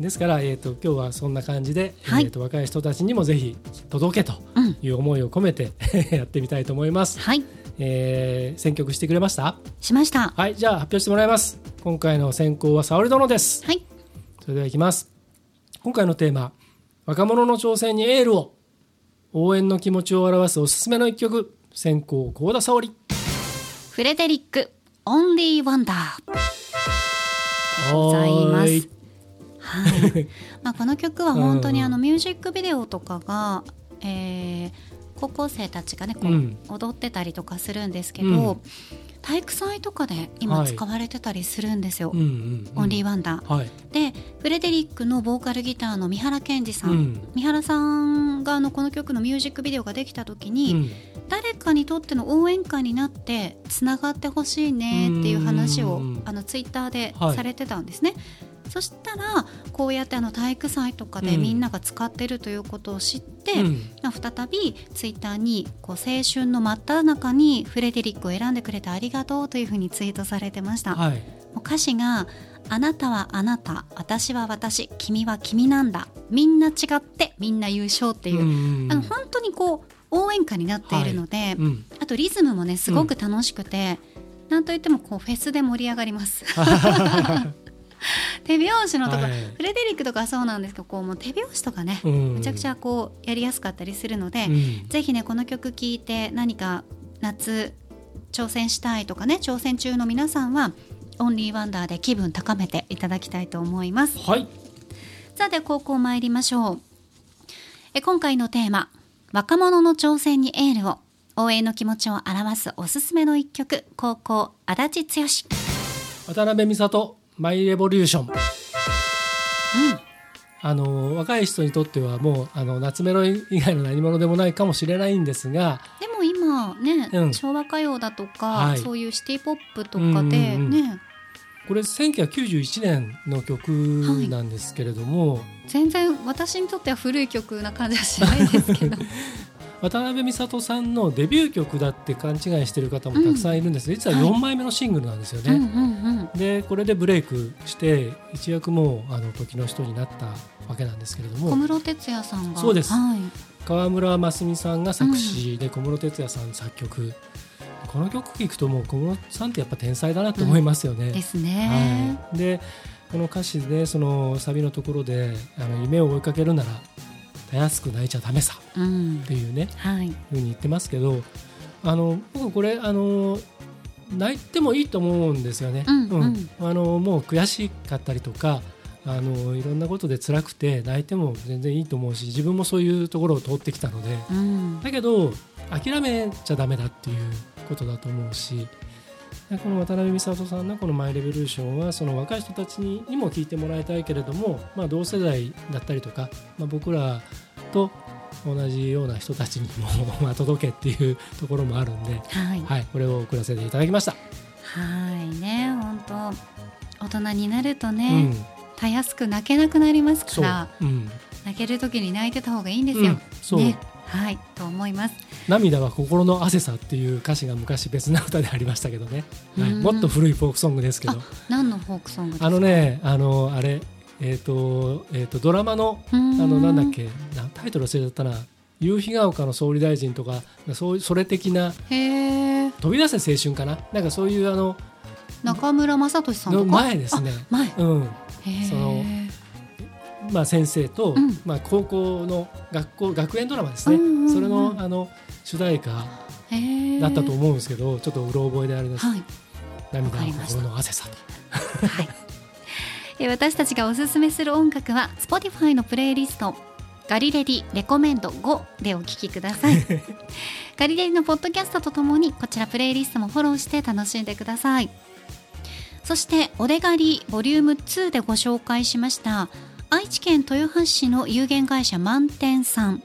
ですから、えー、と今日はそんな感じで、はい。えー、と若い人たちにもぜひ届けとうん。いう思いを込めて <laughs> やってみたいと思います、はいえー選曲してくれました？しました。はいじゃあ発表してもらいます。今回の選考は沙織殿です。はい。それではいきます。今回のテーマ若者の挑戦にエールを。応援の気持ちを表すおすすめの一曲。先行幸田沙織。フレデリックオンリーワンダーございます。はーい。はい、<laughs> まあこの曲は本当にうん。あのミュージックビデオとかが、えー高校生たちがねこう、うん。踊ってたりとかするんですけど、うん。体育祭とかで今はい。使われてたりするんですよ、うんうんオンリーワンダー。はい。でフレデリックのボーカルギターの三原健二さん、うん。三原さんがあのこの曲のミュージックビデオができた時に、うん。誰かにとっての応援歌になってつながってほしいねっていう話をうん。あのツイッターではい。されてたんですね。そしたらこうやってあの体育祭とかでうん。みんなが使ってるということを知って、うん。まあ再びツイッターにこう青春の真っ只中にフレデリックを選んでくれてありがとうというふうにツイートされてました。はい。もう歌詞が「あなたはあなた私は私君は君なんだみんな違ってみんな優勝」っていう、うんあの本当にこう応援歌になっているので、うん。あとリズムもねすごく楽しくて、なんといってもこうフェスで盛り上がります。<laughs> <laughs> 手拍子のところ、はい。フレデリックとかはそうなんですけどこうもう手拍子とかね、うん。めちゃくちゃこうやりやすかったりするので、うん。ぜひねこの曲聴いて何か夏挑戦したいとかね挑戦中の皆さんはオンリーワンダーで気分高めていただきたいと思います。はい。さあでは高校参りましょう。え今回のテーマ若者の挑戦にエールを応援の気持ちを表すおすすめの一曲高校足立剛。渡辺美里マイレボリューション。あの若い人にとってはもうあの夏メロ以外の何者でもないかもしれないんですが。でも今ね、うん。昭和歌謡だとか、はい。そういうシティポップとかでね、うんうんうん。これ1991年の曲なんですけれども、全然私にとっては古い曲な感じはしないですけど <laughs> 渡辺美里さんのデビュー曲だって勘違いしてる方もたくさんいるんです、実ははい4枚目のシングルなんですよね。うんうんうんでこれでブレイクして一躍もうあの時の人になったわけなんですけれども。小室哲哉さんが。そうです。はい、川村真澄さんが作詞で小室哲哉さん作曲、この曲聴くともう小室さんってやっぱ天才だなと思いますよね。ですね、はい、でこの歌詞でそのサビのところであの夢を追いかけるならたやすく泣いちゃダメさ。うん。っていうね。はい。ふうに言ってますけどあの僕これあの泣いてもいいと思うんですよね。うんうん。あのもう悔しかったりとかあのいろんなことで辛くて泣いても全然いいと思うし自分もそういうところを通ってきたので。うん。だけど諦めちゃダメだっていうことだと思うしでこの渡辺美里さんのこの「マイ・レボリューション」はその若い人たちににも聞いてもらいたいけれども、まあ、同世代だったりとか、まあ、僕らと同じような人たちにも <laughs> まあ届けっていうところもあるんで、はい。はい、これを送らせていただきました。はいね本当大人になるとうね、ん、たやすく泣けなくなりますから、う。ん。泣ける時に泣いてた方がいいんですよ。うん、そう。ね。はいと思います。涙は心の汗さっていう歌詞が昔別な歌でありましたけどね、はい、うん。もっと古いフォークソングですけど。あ何のフォークソングですか？あのねあのあれえっ、と,、えー、とドラマのああのなんだっけなタイトル忘れちゃったな。夕日が丘の総理大臣とかそうそれ的な飛び出せ青春かな？なんかそういうあの中村雅俊さんとのか前ですね。うん。そのまあ、先生と、うん。まあ、高校の学校学園ドラマですね、うんうんうんそれのあの主題歌だったと思うんですけど、ちょっとうろ覚えであれです、はい。涙の心の汗さと。はい、えー私たちがおすすめする音楽は Spotify のプレイリストガリレディレコメンド5でお聴きください。<laughs> ガリレディのポッドキャストとともにこちらプレイリストもフォローして楽しんでください。そしておでがりボリューム2でご紹介しました愛知県豊橋市の有限会社満点さん。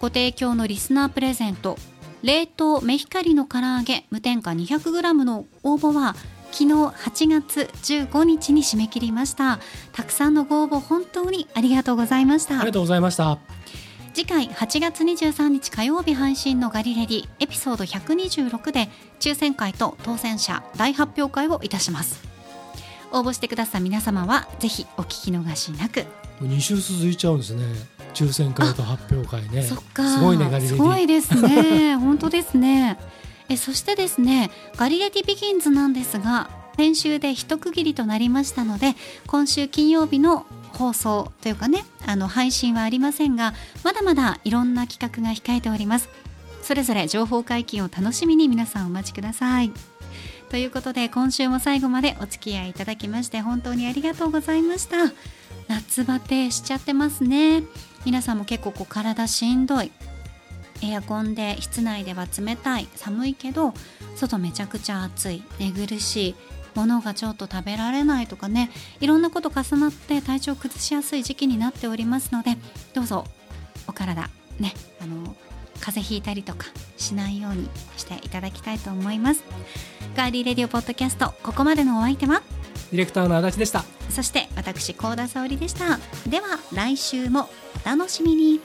ご提供のリスナープレゼント冷凍メヒカリの唐揚げ無添加 200g の応募は昨日8月15日に締め切りました。たくさんのご応募本当にありがとうございました。ありがとうございました。次回8月23日火曜日配信のガリレディエピソード126で抽選会と当選者大発表会をいたします。応募してくださった皆様はぜひお聞き逃しなく。2週続いちゃうんですね。抽選会と発表会ね。そっか。すごいねガリレデすごィいですね。本当ですねえそしてですねガリレディビギンズなんですが先週で一区切りとなりましたので今週金曜日の放送というかねあの配信はありませんがまだまだいろんな企画が控えております。それぞれ情報解禁を楽しみに皆さんお待ちください。ということで今週も最後までお付き合いいただきまして本当にありがとうございました。夏バテしちゃってますね。皆さんも結構こう体しんどい。エアコンで室内では冷たい寒いけど外めちゃくちゃ暑い寝苦しい物がちょっと食べられないとかねいろんなこと重なって体調を崩しやすい時期になっておりますのでどうぞお体ねあの風邪ひいたりとかしないようにしていただきたいと思います。ガーリーレディオポッドキャストここまでのお相手は？ディレクターの足立でした。そして私高田沙織でした。では来週もお楽しみに